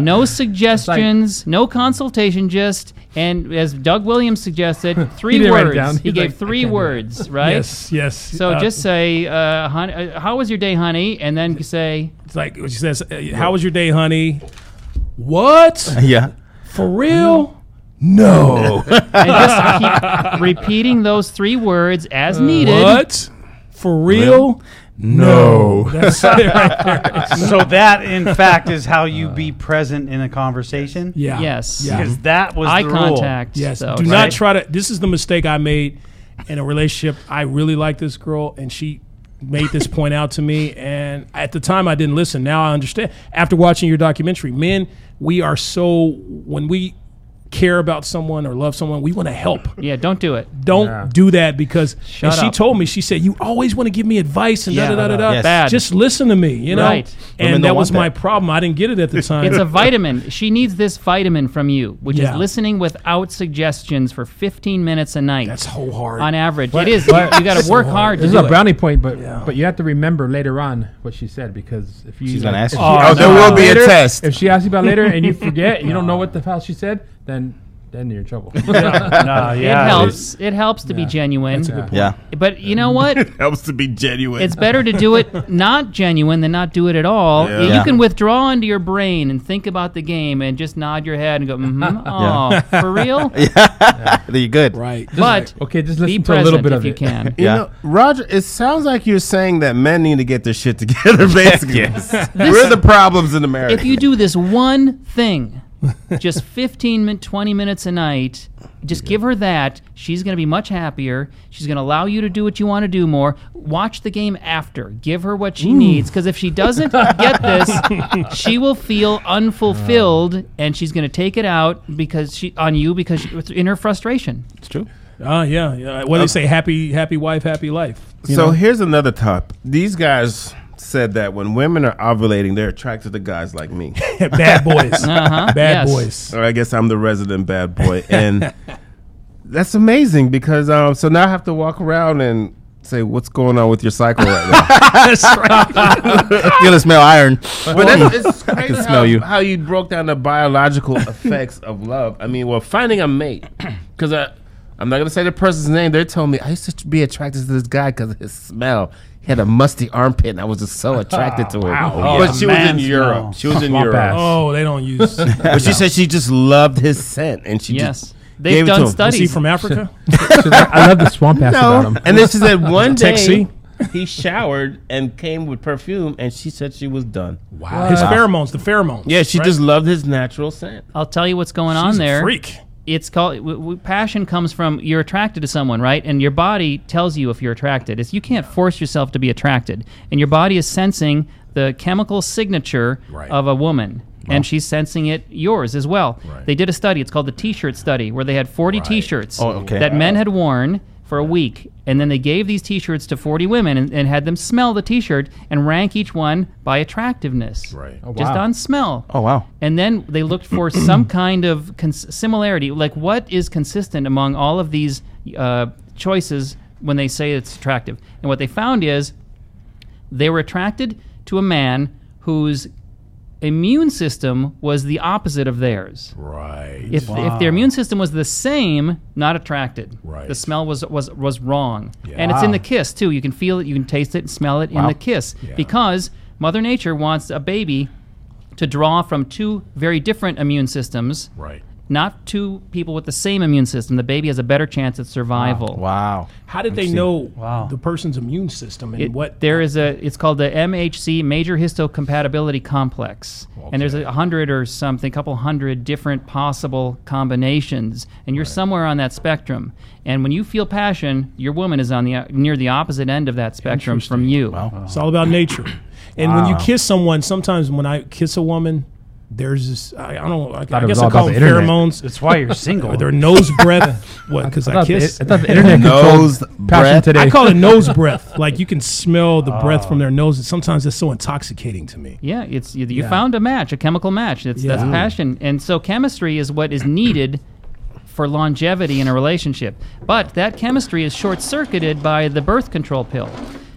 no suggestions. no consultation. Just and as Doug Williams suggested, three didn't write it words. down. He He's gave like, three can't do it. words, right? Yes, yes. So Uh, just say, uh, honey, uh, "How was your day, honey?" And then say, it's like she says, uh, "How was your day, honey?" What? yeah. For real? No. and just keep repeating those three words as needed. what? For real? No. That's it right there. so that, in fact, is how you be present in a conversation. Yeah. Yes. Yeah. Because that was Eye the rule. contact. Yes. so, Do right? not try to. This is the mistake I made in a relationship. I really like this girl, and she made this point out to me, and at the time I didn't listen. Now I understand. After watching your documentary, men, we are so when we care about someone or love someone, we want to help. Yeah, don't do it. Don't Yeah. do that because Shut and she up. told me she said you always want to give me advice and Yeah. da da da da da. Yes. Bad. Just listen to me, you know. Right. And don't that was want my that. problem. I didn't get it at the time. It's a vitamin. She needs this vitamin from you, which Yeah. is listening without suggestions for 15 minutes a night. That's so hard. on average. But- it is. You, but- got to work hard to This is do a it. brownie point, but Yeah. but you have to remember later on what she said because if you She's gonna ask if you. she Oh, there will be a test. If she asks you about later and you forget, you don't know what the hell she said, then then you're in trouble. No, It helps. It helps to be Yeah. genuine. That's a good point. Yeah. But you know what? Helps to be genuine. It's better to do it not genuine than not do it at all. Yeah. You Yeah. can withdraw into your brain and think about the game and just nod your head and go, mm-hmm. Oh, for real? Yeah. You're good. right. But okay, just be listen to a little present bit if of you it. can. You Yeah. know, Roger, it sounds like you're saying that men need to get their shit together, basically. We're the problems in America. if you do this one thing, just 15 min 20 minutes a night, just give her that. She's going to be much happier. She's going to allow you to do what you want to do more. Watch the game after. Give her what she needs because if she doesn't get this, she will feel unfulfilled and she's going to take it out because she on you because she, in her frustration. It's true. Oh yeah, yeah. What do they uh, say? Happy, happy wife, happy life. So know? here's another top. These guys said that when women are ovulating, they're attracted to guys like me. bad boys, Uh-huh. bad Yes. boys. or I guess I'm the resident bad boy, and that's amazing because um. So now I have to walk around and say what's going on with your cycle right now. That's right. You're smell iron. But that's, it's crazy how, smell you. how you broke down the biological effects of love. I mean, well, finding a mate, because I, I'm not gonna say the person's name. They're telling me I used to be attracted to this guy because of his smell. He had a musty armpit, and I was just so attracted to him. Wow. But she was in Man Europe. smell. She was in Swamp Europe. ass. Oh, they don't use. But she said she just loved his scent, and she Yes. just They've gave it to done him. Is studies. he from Africa? She's like, I love the swamp ass about him. And then she said one Tech day C? he showered and came with perfume, and she said she was done. Wow. His pheromones, the pheromones. Yeah, she right? just loved his natural scent. I'll tell you what's going on She's a there. freak. It's called w- w- passion comes from you're attracted to someone right and your body tells you if you're attracted it's you can't force yourself to be attracted and your body is sensing the chemical signature Right. of a woman and she's sensing it yours as well Right. they did a study it's called the t-shirt study where they had 40 Right. t-shirts Oh, okay. that men had worn for a week and then they gave these t-shirts to 40 women and, and had them smell the t-shirt and rank each one by attractiveness Right. Oh, just wow. on smell Oh wow. and then they looked for some kind of cons- similarity, like what is consistent among all of these uh, choices when they say it's attractive. And what they found is they were attracted to a man whose immune system was the opposite of theirs. Right. If, if their immune system was the same, not attracted. Right. The smell was was was wrong. Yeah. And it's in the kiss too. You can feel it, you can taste it and smell it in the kiss Yeah. because Mother Nature wants a baby to draw from two very different immune systems, right. Not two people with the same immune system. The baby has a better chance at survival. Wow. How did they know Wow. the person's immune system and It- what? there is a it's called the MHC major histocompatibility complex and there's a hundred or something couple hundred different possible combinations and you're somewhere on that spectrum and when you feel passion your woman is on the near the opposite end of that spectrum from you Wow. It's all about nature. And when you kiss someone, sometimes when I kiss a woman, there's this. I, I don't know. I, Thought I guess I call about them the pheromones. That's why you're single. Or their nose breath. what? Because I I, thought, the, I kiss. thought the internet Nose passion breath? today. I call it nose breath. Like you can smell the breath from oh. their nose. And sometimes it's so intoxicating to me. Yeah, it's you, you Yeah. found a match, a chemical match. That's that's passion, and so chemistry is what is needed for longevity in a relationship. But that chemistry is short circuited by the birth control pill.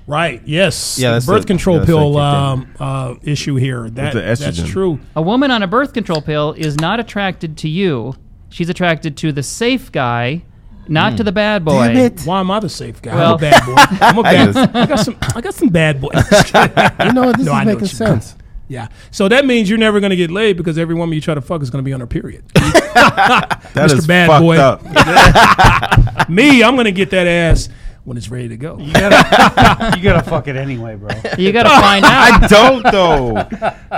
Right. Yes. Yeah, that's birth the- control yeah, that's pill um, uh, issue here. That, the that's true. A woman on a birth control pill is not attracted to you. She's attracted to the safe guy, not to the bad boy. Why am I the safe guy? Well- I'm a bad boy. I'm a bad. I got some. I got some bad boys. You know what? This No, is know making what you mean. sense. yeah. So that means you're never going to get laid because every woman you try to fuck is going to be on her period. That Mr. is Bad fucked Boy. up. Me, I'm going to get that ass when it's ready to go. you gotta, you gotta fuck it anyway, bro. You got to find out. I don't though.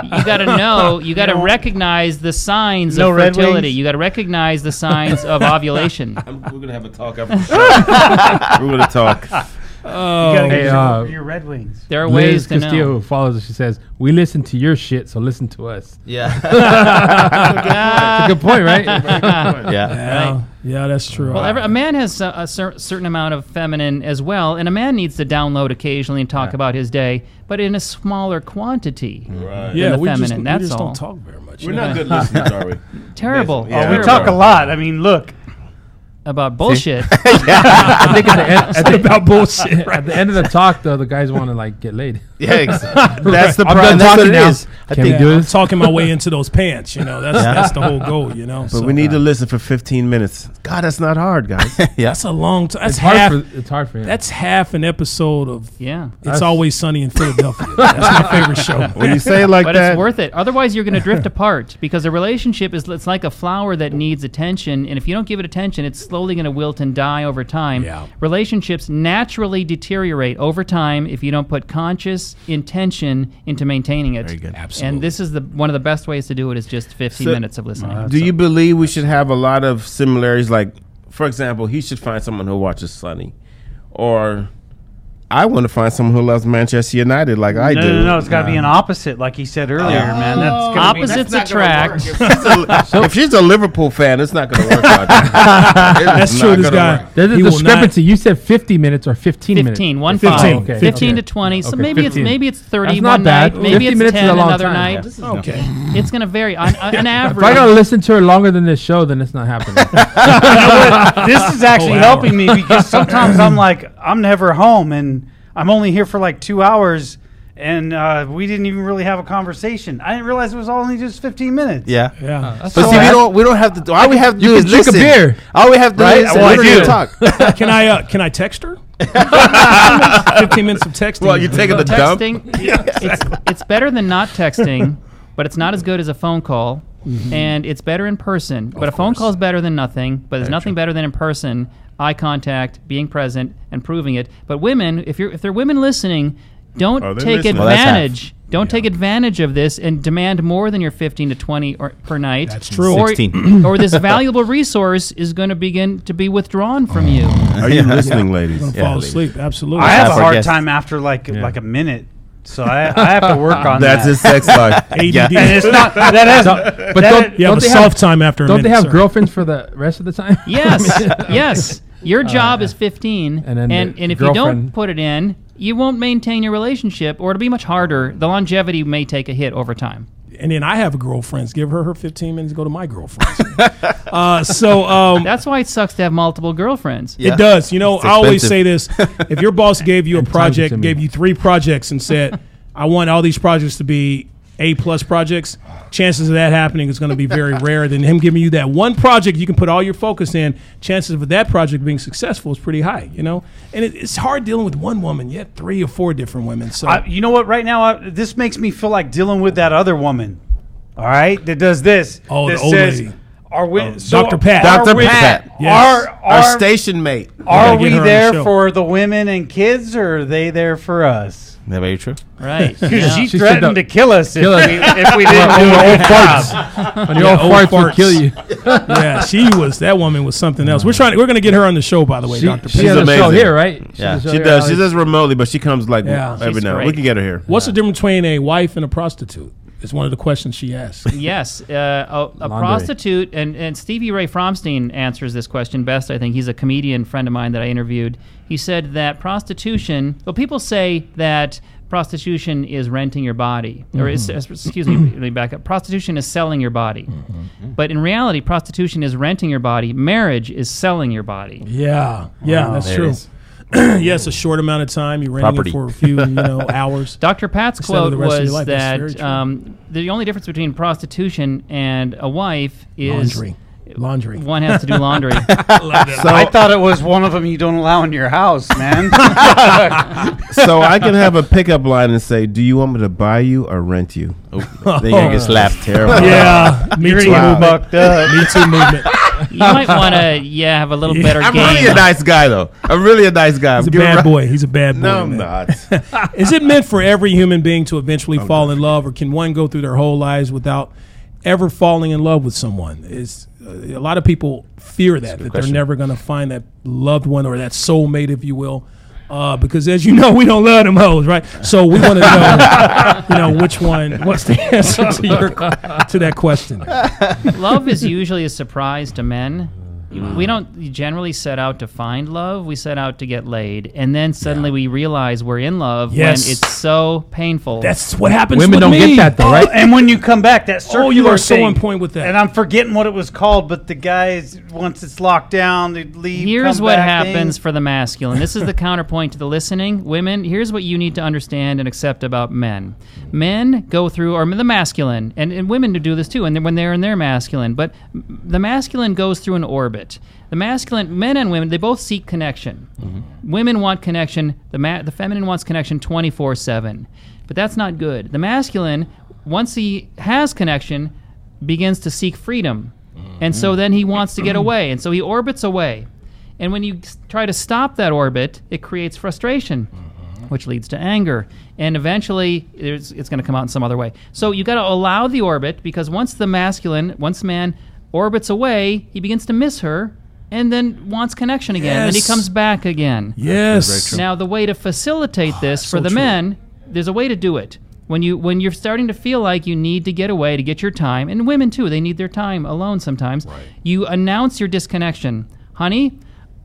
You got to know. You got to recognize the signs No of Red fertility. Wings? You got to recognize the signs of ovulation. I'm, we're gonna have a talk after the show. we're gonna talk. Oh, You gotta Hey, your, uh, your Red Wings. There are Liz ways to Castillo, know. who follows us, she says, "We listen to your shit, so listen to us." Yeah. Ah. Good point, right? yeah. yeah, yeah, that's true. Well, every, a man has a, a cer- certain amount of feminine as well, and a man needs to download occasionally and talk about his day, but in a smaller quantity. Right. yeah, the we just, feminine, we that's just all. don't talk very much. We're you know? not good listeners, are we? Terrible. Yeah, Oh, we talk a lot. I mean, look. About bullshit. I think at the end, at the, about bullshit. at the end of the talk, though, the guys want to like get laid. Yeah. Exactly. That's the I'm problem. done That's what talking it now. is. I Can think we do I'm this? talking my way into those pants. You know, that's that's the whole goal. You know, But we need to listen for 15 minutes. God, that's not hard, guys. Yeah. That's a long time. That's It's hard half. for it's hard for him. that's half an episode of. yeah. It's That's- always sunny in Philadelphia. That's my favorite show. when you say it like But that, it's worth it. Otherwise, you're going to drift apart because a relationship is it's like a flower that needs attention, and if you don't give it attention, it's slowly going to wilt and die over time. Yeah. Relationships naturally deteriorate over time if you don't put conscious intention into maintaining it. Very good. Absolutely. And this is the one of the best ways to do it is just 15 So- minutes of listening. Uh, do you believe we should have a lot of similarities? Like, for example, he should find someone who watches Sunny, or I want to find someone who loves Manchester United like I no, do. no, no. It's got to be an opposite, like he said earlier, oh. man. That's gonna Opposites That's attract. work. If she's a- if she's a Liverpool fan, it's not going to work out. That's true. This guy. There's a he discrepancy. You said 50 minutes or 15 minutes. 15, one 15, five. okay, 15 okay. to 20. So Okay, maybe 15. it's maybe it's 30 That's not one bad. night. Maybe 50 it's minutes is 10 a long another time. night. Yeah. Okay. It's going to vary. On, on an average. If I gotta listen to her longer than this show, then it's not happening. this is oh, actually Oh, helping me because sometimes I'm like, I'm never home and I'm only here for like two hours and uh, we didn't even really have a conversation. I didn't realize it was only just 15 minutes. Yeah. Yeah. But see, we don't we don't have to. do All we have to You do can is drink a beer. All we have to do is Well, I listen do. talk. can I uh, can I text her? Fifteen minutes of texting. well, you're taking the dump. texting it's, it's better than not texting but it's not as good as a phone call Mm-hmm. and it's better in person but a phone call is better than nothing but there's nothing better than in person eye contact being present and proving it but women if you're if they're women listening don't Oh, they're take listening. Well, that's advantage don't take advantage of this and demand more than your 15 to 20 or, per night That's true. or, 16. or this valuable resource is going to begin to be withdrawn from you Are you listening, ladies? Gonna Yeah, fall leave. asleep. Absolutely. I have Half a our hard guests. time after like like a minute. So I, I have to work on that. That's that. his sex life. ADD. Yeah. and it's not that has but that- don't, You have don't a they soft have, time after a don't minute. they have sir. girlfriends for the rest of the time? Yes, yes. Your job is 15, and and then and, the if you don't girlfriend- put it in, you won't maintain your relationship, or it'll be much harder. The longevity may take a hit over time. And then I have a girlfriend. Give her her 15 minutes to go to my girlfriend's. uh, so um, That's why it sucks to have multiple girlfriends. Yeah. it does. You know, It's I always say this: if your boss gave you a project, consuming. gave you three projects, and said, "I want all these projects to be A plus projects," chances of that happening is going to be very rare. Than him giving you that one project you can put all your focus in, chances of that project being successful is pretty high. You know, and it, it's hard dealing with one woman. You Yet three or four different women. So I, you know what? Right now, I, this makes me feel like dealing with that other woman. All right, that does this. Oh, the old says, lady. Are we, Oh, so Dr. Pat. Are Dr. we, Pat. Yes. Are, Our are, station mate. are we her on the there for the women and kids, or are they there for us? That very true. Right. Because yeah. she She threatened the- to kill us if, Kill us. we, if we didn't do When a your good old job. farts, when your old old farts will kill you. yeah, she was that woman was something else. We're trying. We're going to get her on the show, by the way, She, Doctor. she She's has a show here, right? She, Yeah. has a show She does. She does remotely, but she comes like Yeah. every She's now. great. We can get her here. What's the difference between a wife and a prostitute? It's one of the questions she asked. Yes, uh, a, a prostitute, and, and Stevie Ray Fromstein answers this question best. I think he's a comedian friend of mine that I interviewed. He said that prostitution. Well, people say that prostitution is renting your body, or is, uh, excuse me, let me back up. Prostitution is selling your body, but in reality, prostitution is renting your body. Marriage is selling your body. Yeah, yeah, that's There true. Is. yes, a short amount of time. You're renting Property. it for a few, you know, hours. Dr. Pat's Instead of quote the rest of your was life. That's very that true. um, the only difference between prostitution and a wife is Laundry, laundry. one has to do laundry. I thought it was one of them you don't allow in your house, man. so I can have a pickup line and say, "Do you want me to buy you or rent you?" Oh. Then you're gonna get slapped. Terrible. Yeah, me too. gonna movement. get bucked up. Me too movement. you might want to, yeah, have a little better I'm game. really a nice guy, though. I'm really a nice guy. He's a I'm giving bad right- boy. He's a bad boy. No, I'm man. not. Is it meant for every human being to eventually oh, fall in love, or can one go through their whole lives without ever falling in love with someone? Is a lot of people fear that that they're question. never going to find that loved one or that soulmate, if you will. Uh, because as you know, we don't love them hoes, right? So we want to know, you know, which one. What's the answer to your to that question? love is usually a surprise to men. We mm-hmm. don't generally set out to find love. We set out to get laid, and then suddenly we realize we're in love Yes. when it's so painful. That's what happens. Women with don't me. get that though, right? Oh, and when you come back, that oh, circular Oh, you are so thing, on point with that. And I'm forgetting what it was called, but the guys once it's locked down, they leave. Here's come what back, happens thing. for the masculine. This is the counterpoint to the listening. Women, here's what you need to understand and accept about men. Men go through, or the masculine, and, and women do this too, and then when they're in their masculine, but the masculine goes through an orbit. The masculine, men and women, they both seek connection. Mm-hmm. Women want connection. The ma- the feminine wants connection 24 seven, but that's not good. The masculine, once he has connection, begins to seek freedom, mm-hmm. and so then he wants to get away, and so he orbits away. And when you try to stop that orbit, it creates frustration, mm-hmm. which leads to anger. And eventually, there's, it's going to come out in some other way. So you got to allow the orbit because once the masculine, once man orbits away, he begins to miss her and then wants connection again. Then he comes back again. Yes. Now, the way to facilitate this for So the true. men, there's a way to do it. When you when you're starting to feel like you need to get away to get your time, and women too, they need their time alone sometimes. Right. You announce your disconnection, honey.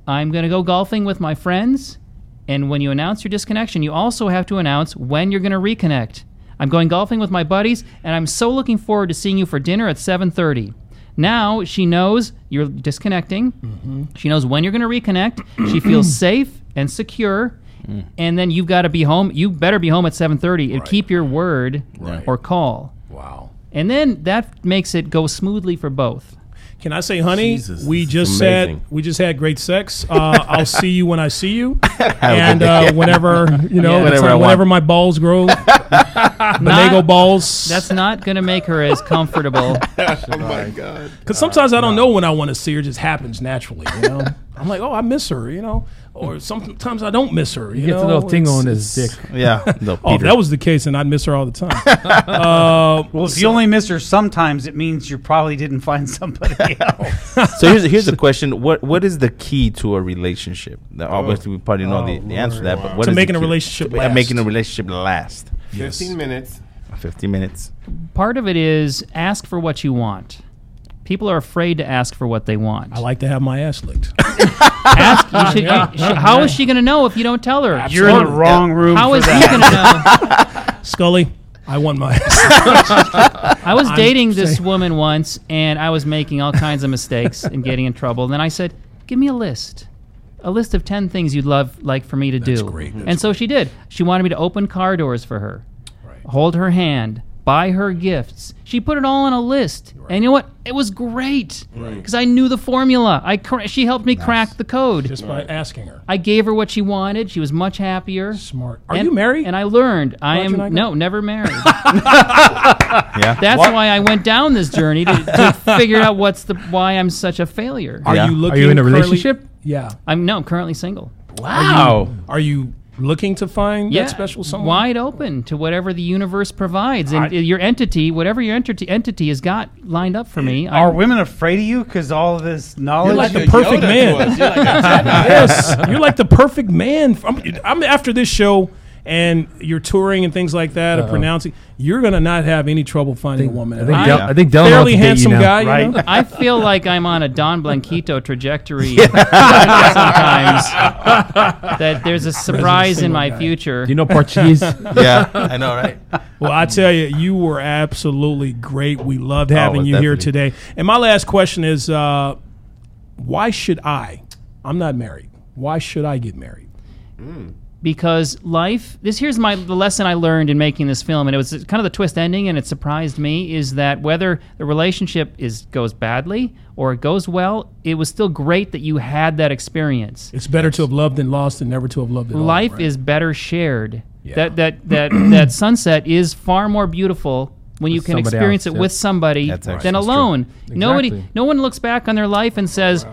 I'm going to go golfing with my friends, and when you announce your disconnection, you also have to announce when you're going to reconnect. I'm going golfing with my buddies, and I'm so looking forward to seeing you for dinner at 7:30. Now she knows you're disconnecting. Mm-hmm. She knows when you're going to reconnect. she feels safe and secure. Mm. And then you've got to be home. You better be home at 7:30 and keep your word or call. Wow. And then that makes it go smoothly for both. Can I say, honey? Jesus, we just said we just had great sex. Uh, I'll see you when I see you, and uh, whenever you know, Yeah. whenever, Whenever I want. whenever my balls grow, Benego balls. That's not going to make her as comfortable. Oh my god! Because sometimes I don't know when I want to see her; it just happens naturally. You know, I'm like, oh, I miss her. You know, or sometimes I don't miss her. You He gets know? a little tingle in It's- his dick. Yeah. No, Oh, if that was the case, and I'd miss her all the time. uh, Well, if you only miss her sometimes, it means you probably didn't find somebody else. so here's here's the question: What what is the key to a relationship? Now, obviously, we probably know the, the answer to that, but what To is the making a key? relationship to last. making a relationship last? 15 minutes. Fifteen minutes. Part of it is ask for what you want. People are afraid to ask for what they want. I like to have my ass licked. ask. You should, you should- how is she going to know if you don't tell her? You're in the wrong room. How for is he going to know? Scully, I want my ass. I was I'm dating this saying- woman once, and I was making all kinds of mistakes and getting in trouble. And then I said, "Give me a list, a list of ten things you'd love like for me to do." great, that's and so she did. She wanted me to open car doors for her, hold her hand, buy her gifts. She put it all on a list, and you know what? It was great because I knew the formula. I cra- she helped me crack the code. just by asking her. I gave her what she wanted. She was much happier. Smart. Are And- you married? And I learned I Roger am and I no, never married. Yeah. That's why I went down this journey to, to figure out what's the why I'm such a failure. Are Yeah. you looking? Are you in a currently- relationship? Yeah. I'm no, I'm currently single. Wow. Are you looking to find Yeah, that special someone? wide open to whatever the universe provides, and I- your entity, whatever your entity entity has got lined up for me. Are I'm- women afraid of you because all of this knowledge? You're like the You're perfect Yoda man. us. You're like yes, you're like the perfect man. I'm, I'm after this show and you're touring and things like that, or pronouncing. You're gonna not have any trouble finding a woman. I think, all. Del, I think Del fairly how to date handsome you now. guy, you know? I feel like I'm on a Don Blanquito trajectory sometimes. that there's a surprise in my future. Do you know Portuguese? yeah. I know, right? Well, I tell you, you were absolutely great. We loved having Oh, you here today. And my last question is, uh, why should I? I'm not married. Why should I get married? Because life this here's my the lesson i learned in making this film and it was kind of the twist ending and it surprised me is that whether the relationship is goes badly or it goes well it was still great that you had that experience It's better to have loved and lost than never to have loved at all. life right? is better shared yeah. that that that that sunset is far more beautiful when you can experience else, it yeah. with somebody That's than that's true. alone nobody no one looks back on their life and says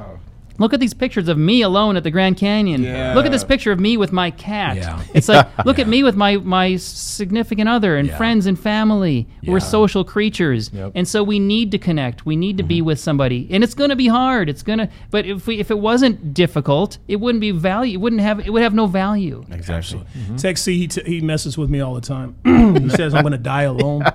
Look at these pictures of me alone at the Grand Canyon. Yeah. Look at this picture of me with my cat. Yeah. It's like look at me with my my significant other and Yeah. friends and family. We're social creatures, Yep. and so we need to connect. We need to be mm-hmm. with somebody, and it's going to be hard. It's gonna, but if we if it wasn't difficult, it wouldn't be value. It wouldn't have. It would have no value. Exactly. Tech mm-hmm. C, he, t- he messes with me all the time. he says I'm going to die alone.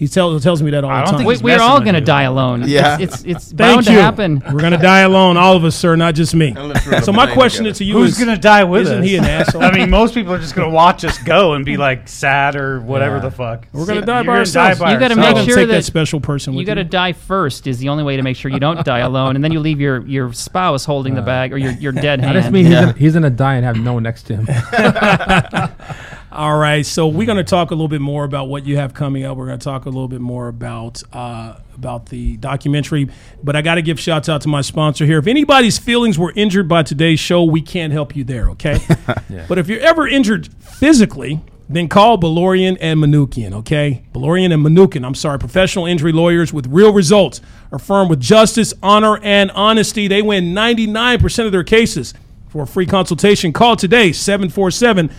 He tells tells me that all I the don't time. think We, we're all going to die alone. Yeah. it's it's, it's bound you. to happen. We're going to die alone, all of us, sir, not just me. Unless we're in So my question together. to you Who's is: gonna die with Isn't us? he an asshole? I mean, most people are just gonna watch us go and be like sad or whatever Yeah. the fuck. We're going to die by gonna ourselves. by You gotta make not ourselves. gonna sure take that, that special person with You got to die first is the only way to make sure you don't die alone, and then you leave your, your spouse holding the uh, bag or your, your dead That hand. just means he's, gonna, he's gonna die and have no one next to him. All right, so we're going to talk a little bit more about what you have coming up. We're going to talk a little bit more about uh, about the documentary, but I got to give shouts out to my sponsor here. If anybody's feelings were injured by today's show, we can't help you there, okay? But if you're ever injured physically, then call Balorian and Manukian, okay? Balorian and Manukian, I'm sorry, professional injury lawyers with real results. A firm with justice, honor, and honesty. They win 99% of their cases. For a free consultation, call today, 747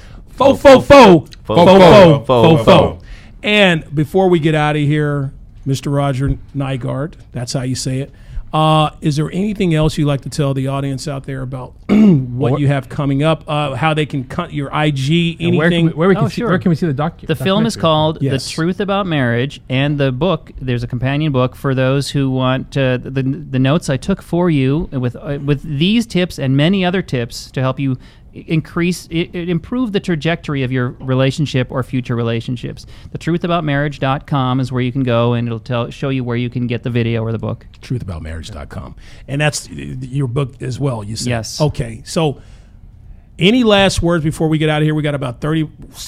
Fo fo fo fo fo fo fo. And before we get out of here, Mr. Roger Nygard, that's how you say it. Uh, is there anything else you'd like to tell the audience out there about what you have coming up? Uh, how they can cut your IG, And where can anything? we, where we can Oh, see, sure. where can we see the doc? The film is called Yes. "The Truth About Marriage," and the book. There's a companion book for those who want uh, the the notes I took for you with uh, with these tips and many other tips to help you i- increase i- i- improve the trajectory of your relationship or future relationships. The truthaboutmarriage.com is where you can go and it'll tell show you where you can get the video or the book. truthaboutmarriage.com. And that's uh, your book as well, you said? Yes. Okay. So, any last words before we get out of here? We got about 30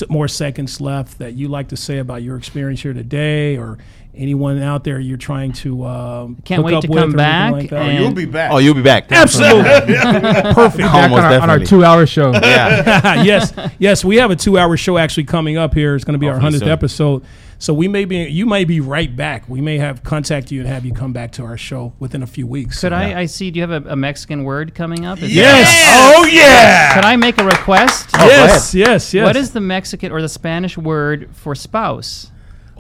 more seconds left that you like to say about your experience here today or anyone out there you're trying to um, Can't hook wait up to come back like that? and- You'll be back. Oh, you'll be back. Absolutely. Perfect. Back on, our, on our two-hour show. Yeah. yes, yes, we have a two-hour show actually coming up here. It's going to be our hundredth soon. episode. So we may be, you may be right back. We may have contact you and have you come back to our show within a few weeks. Could So- I, I see? Do you have a, a Mexican word coming up? Is Yes. that- Oh yeah. Could I make a request? yes, yes, yes. What is the Mexican or the Spanish word for spouse?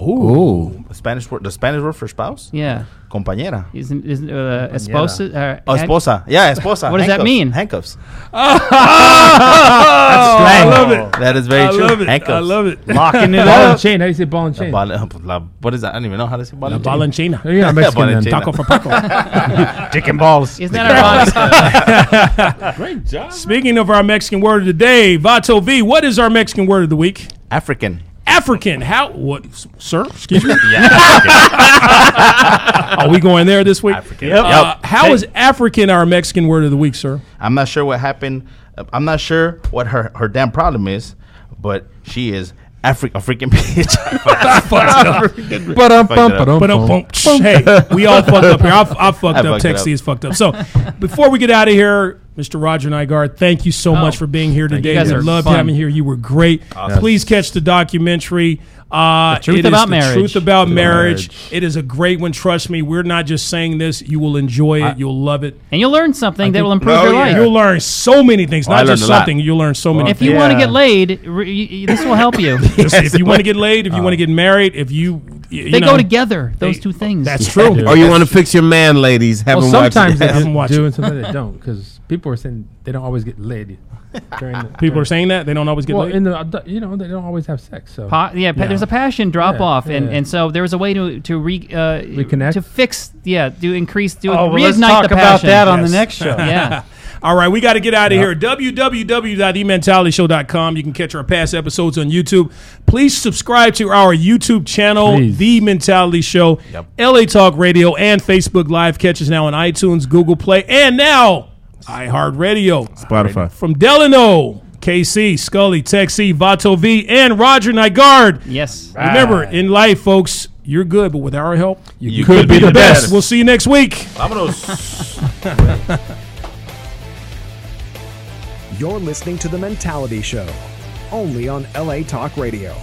Ooh. Spanish word. The Spanish word for spouse. Yeah. Compañera. Isn't isn't uh, esposa? Uh, Oh, hand- esposa. Yeah, esposa. What does that Handcuffs. mean? Handcuffs. I love it. That is very I true. love it. Handcuffs. I love it. Locking it Ball and up. chain. How do you say ball and chain? Bal- la- what is that? I don't even know how to say ball La and chain. Valentina. You're not Mexican then. Valentina. Taco for Paco. Dick and balls. Isn't that ironic? Great job. Speaking of our Mexican word of the day, Vato V, what is our Mexican word of the week? African. African. How? What, sir? Excuse me. yeah. Are we going there this week? African. Uh, Yep. how is African our Mexican word of the week, sir? I'm not sure what happened. Uh, I'm not sure what her, her damn problem is, but she is Afri- a freaking bitch. Ba-dum, Fucked bum, it up. ba-dum, But bum. um, hey, we all fucked up here. I, I fucked I up. fucked it is fucked up. So before we get out of here, Mr. Roger Nygard, thank you so much for being here today. You guys we are loved fun. having you here. You were great. Please catch the documentary. Uh, Truth it is About the Marriage. Truth about marriage. Marriage. It is a great one. Trust me. We're not just saying this. You will enjoy it. You'll love it. and you'll learn something that will improve Oh, your yeah. life. You'll learn so many things. I Not just something. You'll learn so many. if you want to get laid, re- y- y- this will help you. things. if you want to get laid, if you want to get married, if you, you they know, go together. Those they- two things. That's true. Or you want to fix your man, ladies? Have Well, him watch sometimes they it. Have 'em watch do it. and sometimes they don't because people are saying they don't always get laid. During the, People are saying that they don't always get well laid. in the you know they don't always have sex. So Pa- yeah, pa- there's a passion drop Yeah, off, and, yeah. and so there was a way to to re, uh, Reconnect? to fix, yeah, to increase, to Oh, well, let's talk the about passion. that on Yes. the next show. Yeah, All right, we got to get out of here. www.thementalityshow.com. You can catch our past episodes on YouTube. Please subscribe to our YouTube channel, Please. The Mentality Show, Yep. LA Talk Radio, and Facebook Live. Catch us now on iTunes, Google Play, and now iHeartRadio. Spotify. From Delano, KC, Scully, Texie, Vato V, and Roger Nygard. yes. Remember, ah. in life, folks, you're good, but with our help, you, You could, could be, be the the best. best. We'll see you next week. Vámonos. You're listening to The Mentality Show, only on LA Talk Radio.